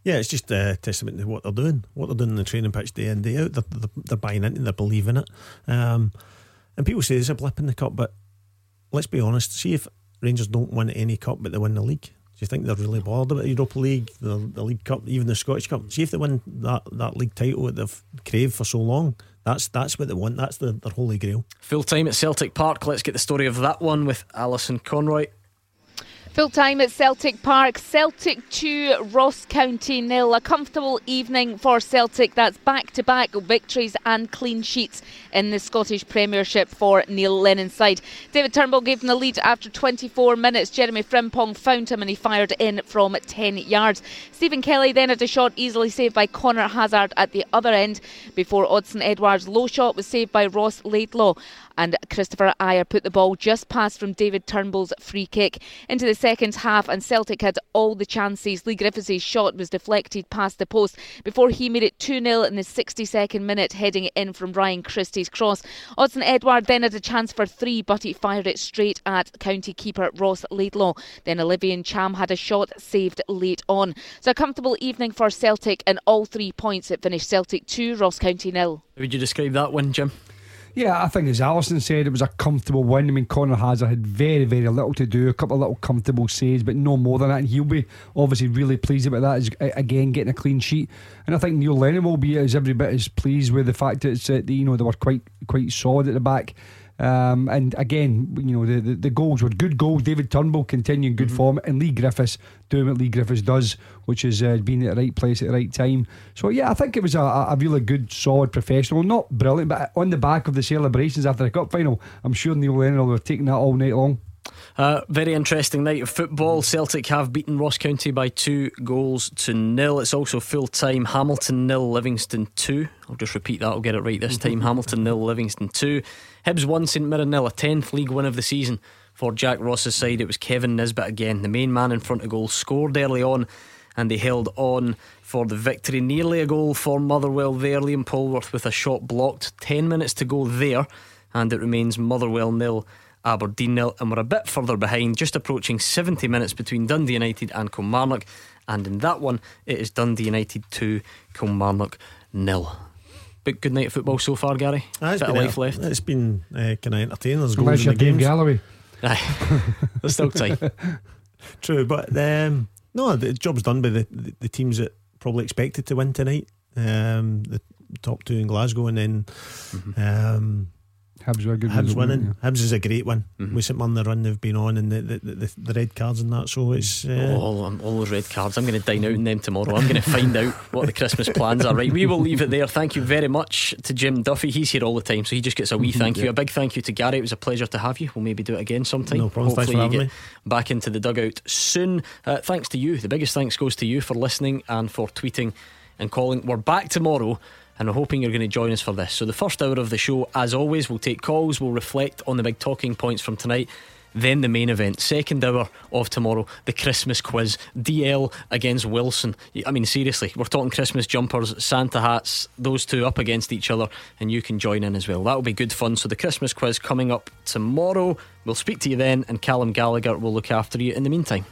Yeah, it's just a testament to what they're doing, what they're doing in the training pitch day in day out. They're, they're, they're buying into, they're believing it. Um, and people say there's a blip in the cup, but let's be honest. See if Rangers don't win any cup, but they win the league. Do you think they're really bothered about the Europa League, the, the League Cup, even the Scottish Cup? See if they win that, that league title that they've craved for so long. That's that's what they want. That's the, their holy grail. Full time at Celtic Park. Let's get the story of that one with Alison Conroy. Full time at Celtic Park. Celtic 2, Ross County nil. A comfortable evening for Celtic. That's back to back victories and clean sheets in the Scottish Premiership for Neil Lennon's side. David Turnbull gave them the lead after 24 minutes. Jeremy Frimpong found him and he fired in from 10 yards. Stephen Kelly then had a shot easily saved by Conor Hazard at the other end before Odsonne Edouard's low shot was saved by Ross Laidlaw and Kristoffer Ajer put the ball just past from David Turnbull's free kick into the second half, and Celtic had all the chances. Leigh Griffiths' shot was deflected past the post before he made it 2 0 in the 62nd minute, heading in from Ryan Christie's cross. Odsonne Edouard then had a chance for three, but he fired it straight at county keeper Ross Laidlaw. Then Olivier Ntcham had a shot saved late on. So a comfortable evening for Celtic, and all three points it finished Celtic 2, Ross County nil. How would you describe that one, Jim? Yeah, I think as Allison said, it was a comfortable win. I mean, Conor Hazard had very, very little to do, a couple of little comfortable saves, but no more than that. And he'll be obviously really pleased about that. Is again getting a clean sheet, and I think Neil Lennon will be as every bit as pleased with the fact that it's, uh, you know they were quite quite solid at the back. Um, and again, you know, the, the, the, goals were good goals. David Turnbull continuing good mm-hmm. form, and Leigh Griffiths doing what Leigh Griffiths does, which is uh, being at the right place at the right time. So, yeah, I think it was a, a really good, solid professional. Not brilliant, but on the back of the celebrations after the cup final, I'm sure Neil Lennon will have taken that all night long. Uh, very interesting night of football. Celtic have beaten Ross County by two goals to nil. It's also full time. Hamilton nil, Livingston two. I'll just repeat that. I'll get it right this time. Hamilton nil, Livingston two. Hibs one, St Mirren nil. A tenth league win of the season for Jack Ross's side. It was Kevin Nisbet again, the main man in front of goal, scored early on, and they held on for the victory. Nearly a goal for Motherwell there. Liam Polworth with a shot blocked. Ten minutes to go there, and it remains Motherwell nil. Aberdeen nil, and we're a bit further behind, just approaching 70 minutes between Dundee United and Kilmarnock. And in that one, it is Dundee United 2, Kilmarnock nil. But good night of football so far, Gary. Ah, it's bit of been life left. It's been uh, kind of entertaining. There's Unless goals in you're the Dave games. Galloway. Aye, there's still time. True, but um, no, the job's done by the, the, the teams that probably expected to win tonight. Um, the top two in Glasgow, and then um, Hibs were a good Hibs result, winning. yeah. Hibs is a great one. With St Mirren the run they've been on, and the the, the, the red cards and that. So it's uh, Oh, all, all those red cards. I'm going to dine out in them tomorrow. I'm going to find out what the Christmas plans are. Right, we will leave it there. Thank you very much to Jim Duffy. He's here all the time, so he just gets a wee thank you. A big thank you to Gary. It was a pleasure to have you. We'll maybe do it again sometime. No problem. Thanks Hopefully, for you having get back into the dugout soon. Uh, thanks to you. The biggest thanks goes to you for listening and for tweeting and calling. We're back tomorrow. And we're hoping you're going to join us for this. So, the first hour of the show, as always, we'll take calls, we'll reflect on the big talking points from tonight. Then the main event, second hour of tomorrow, the Christmas quiz. DL against Wilson. I mean, seriously, we're talking Christmas jumpers, Santa hats, those two up against each other, and you can join in as well. That'll be good fun. So, the Christmas quiz coming up tomorrow. We'll speak to you then, and Callum Gallagher will look after you in the meantime.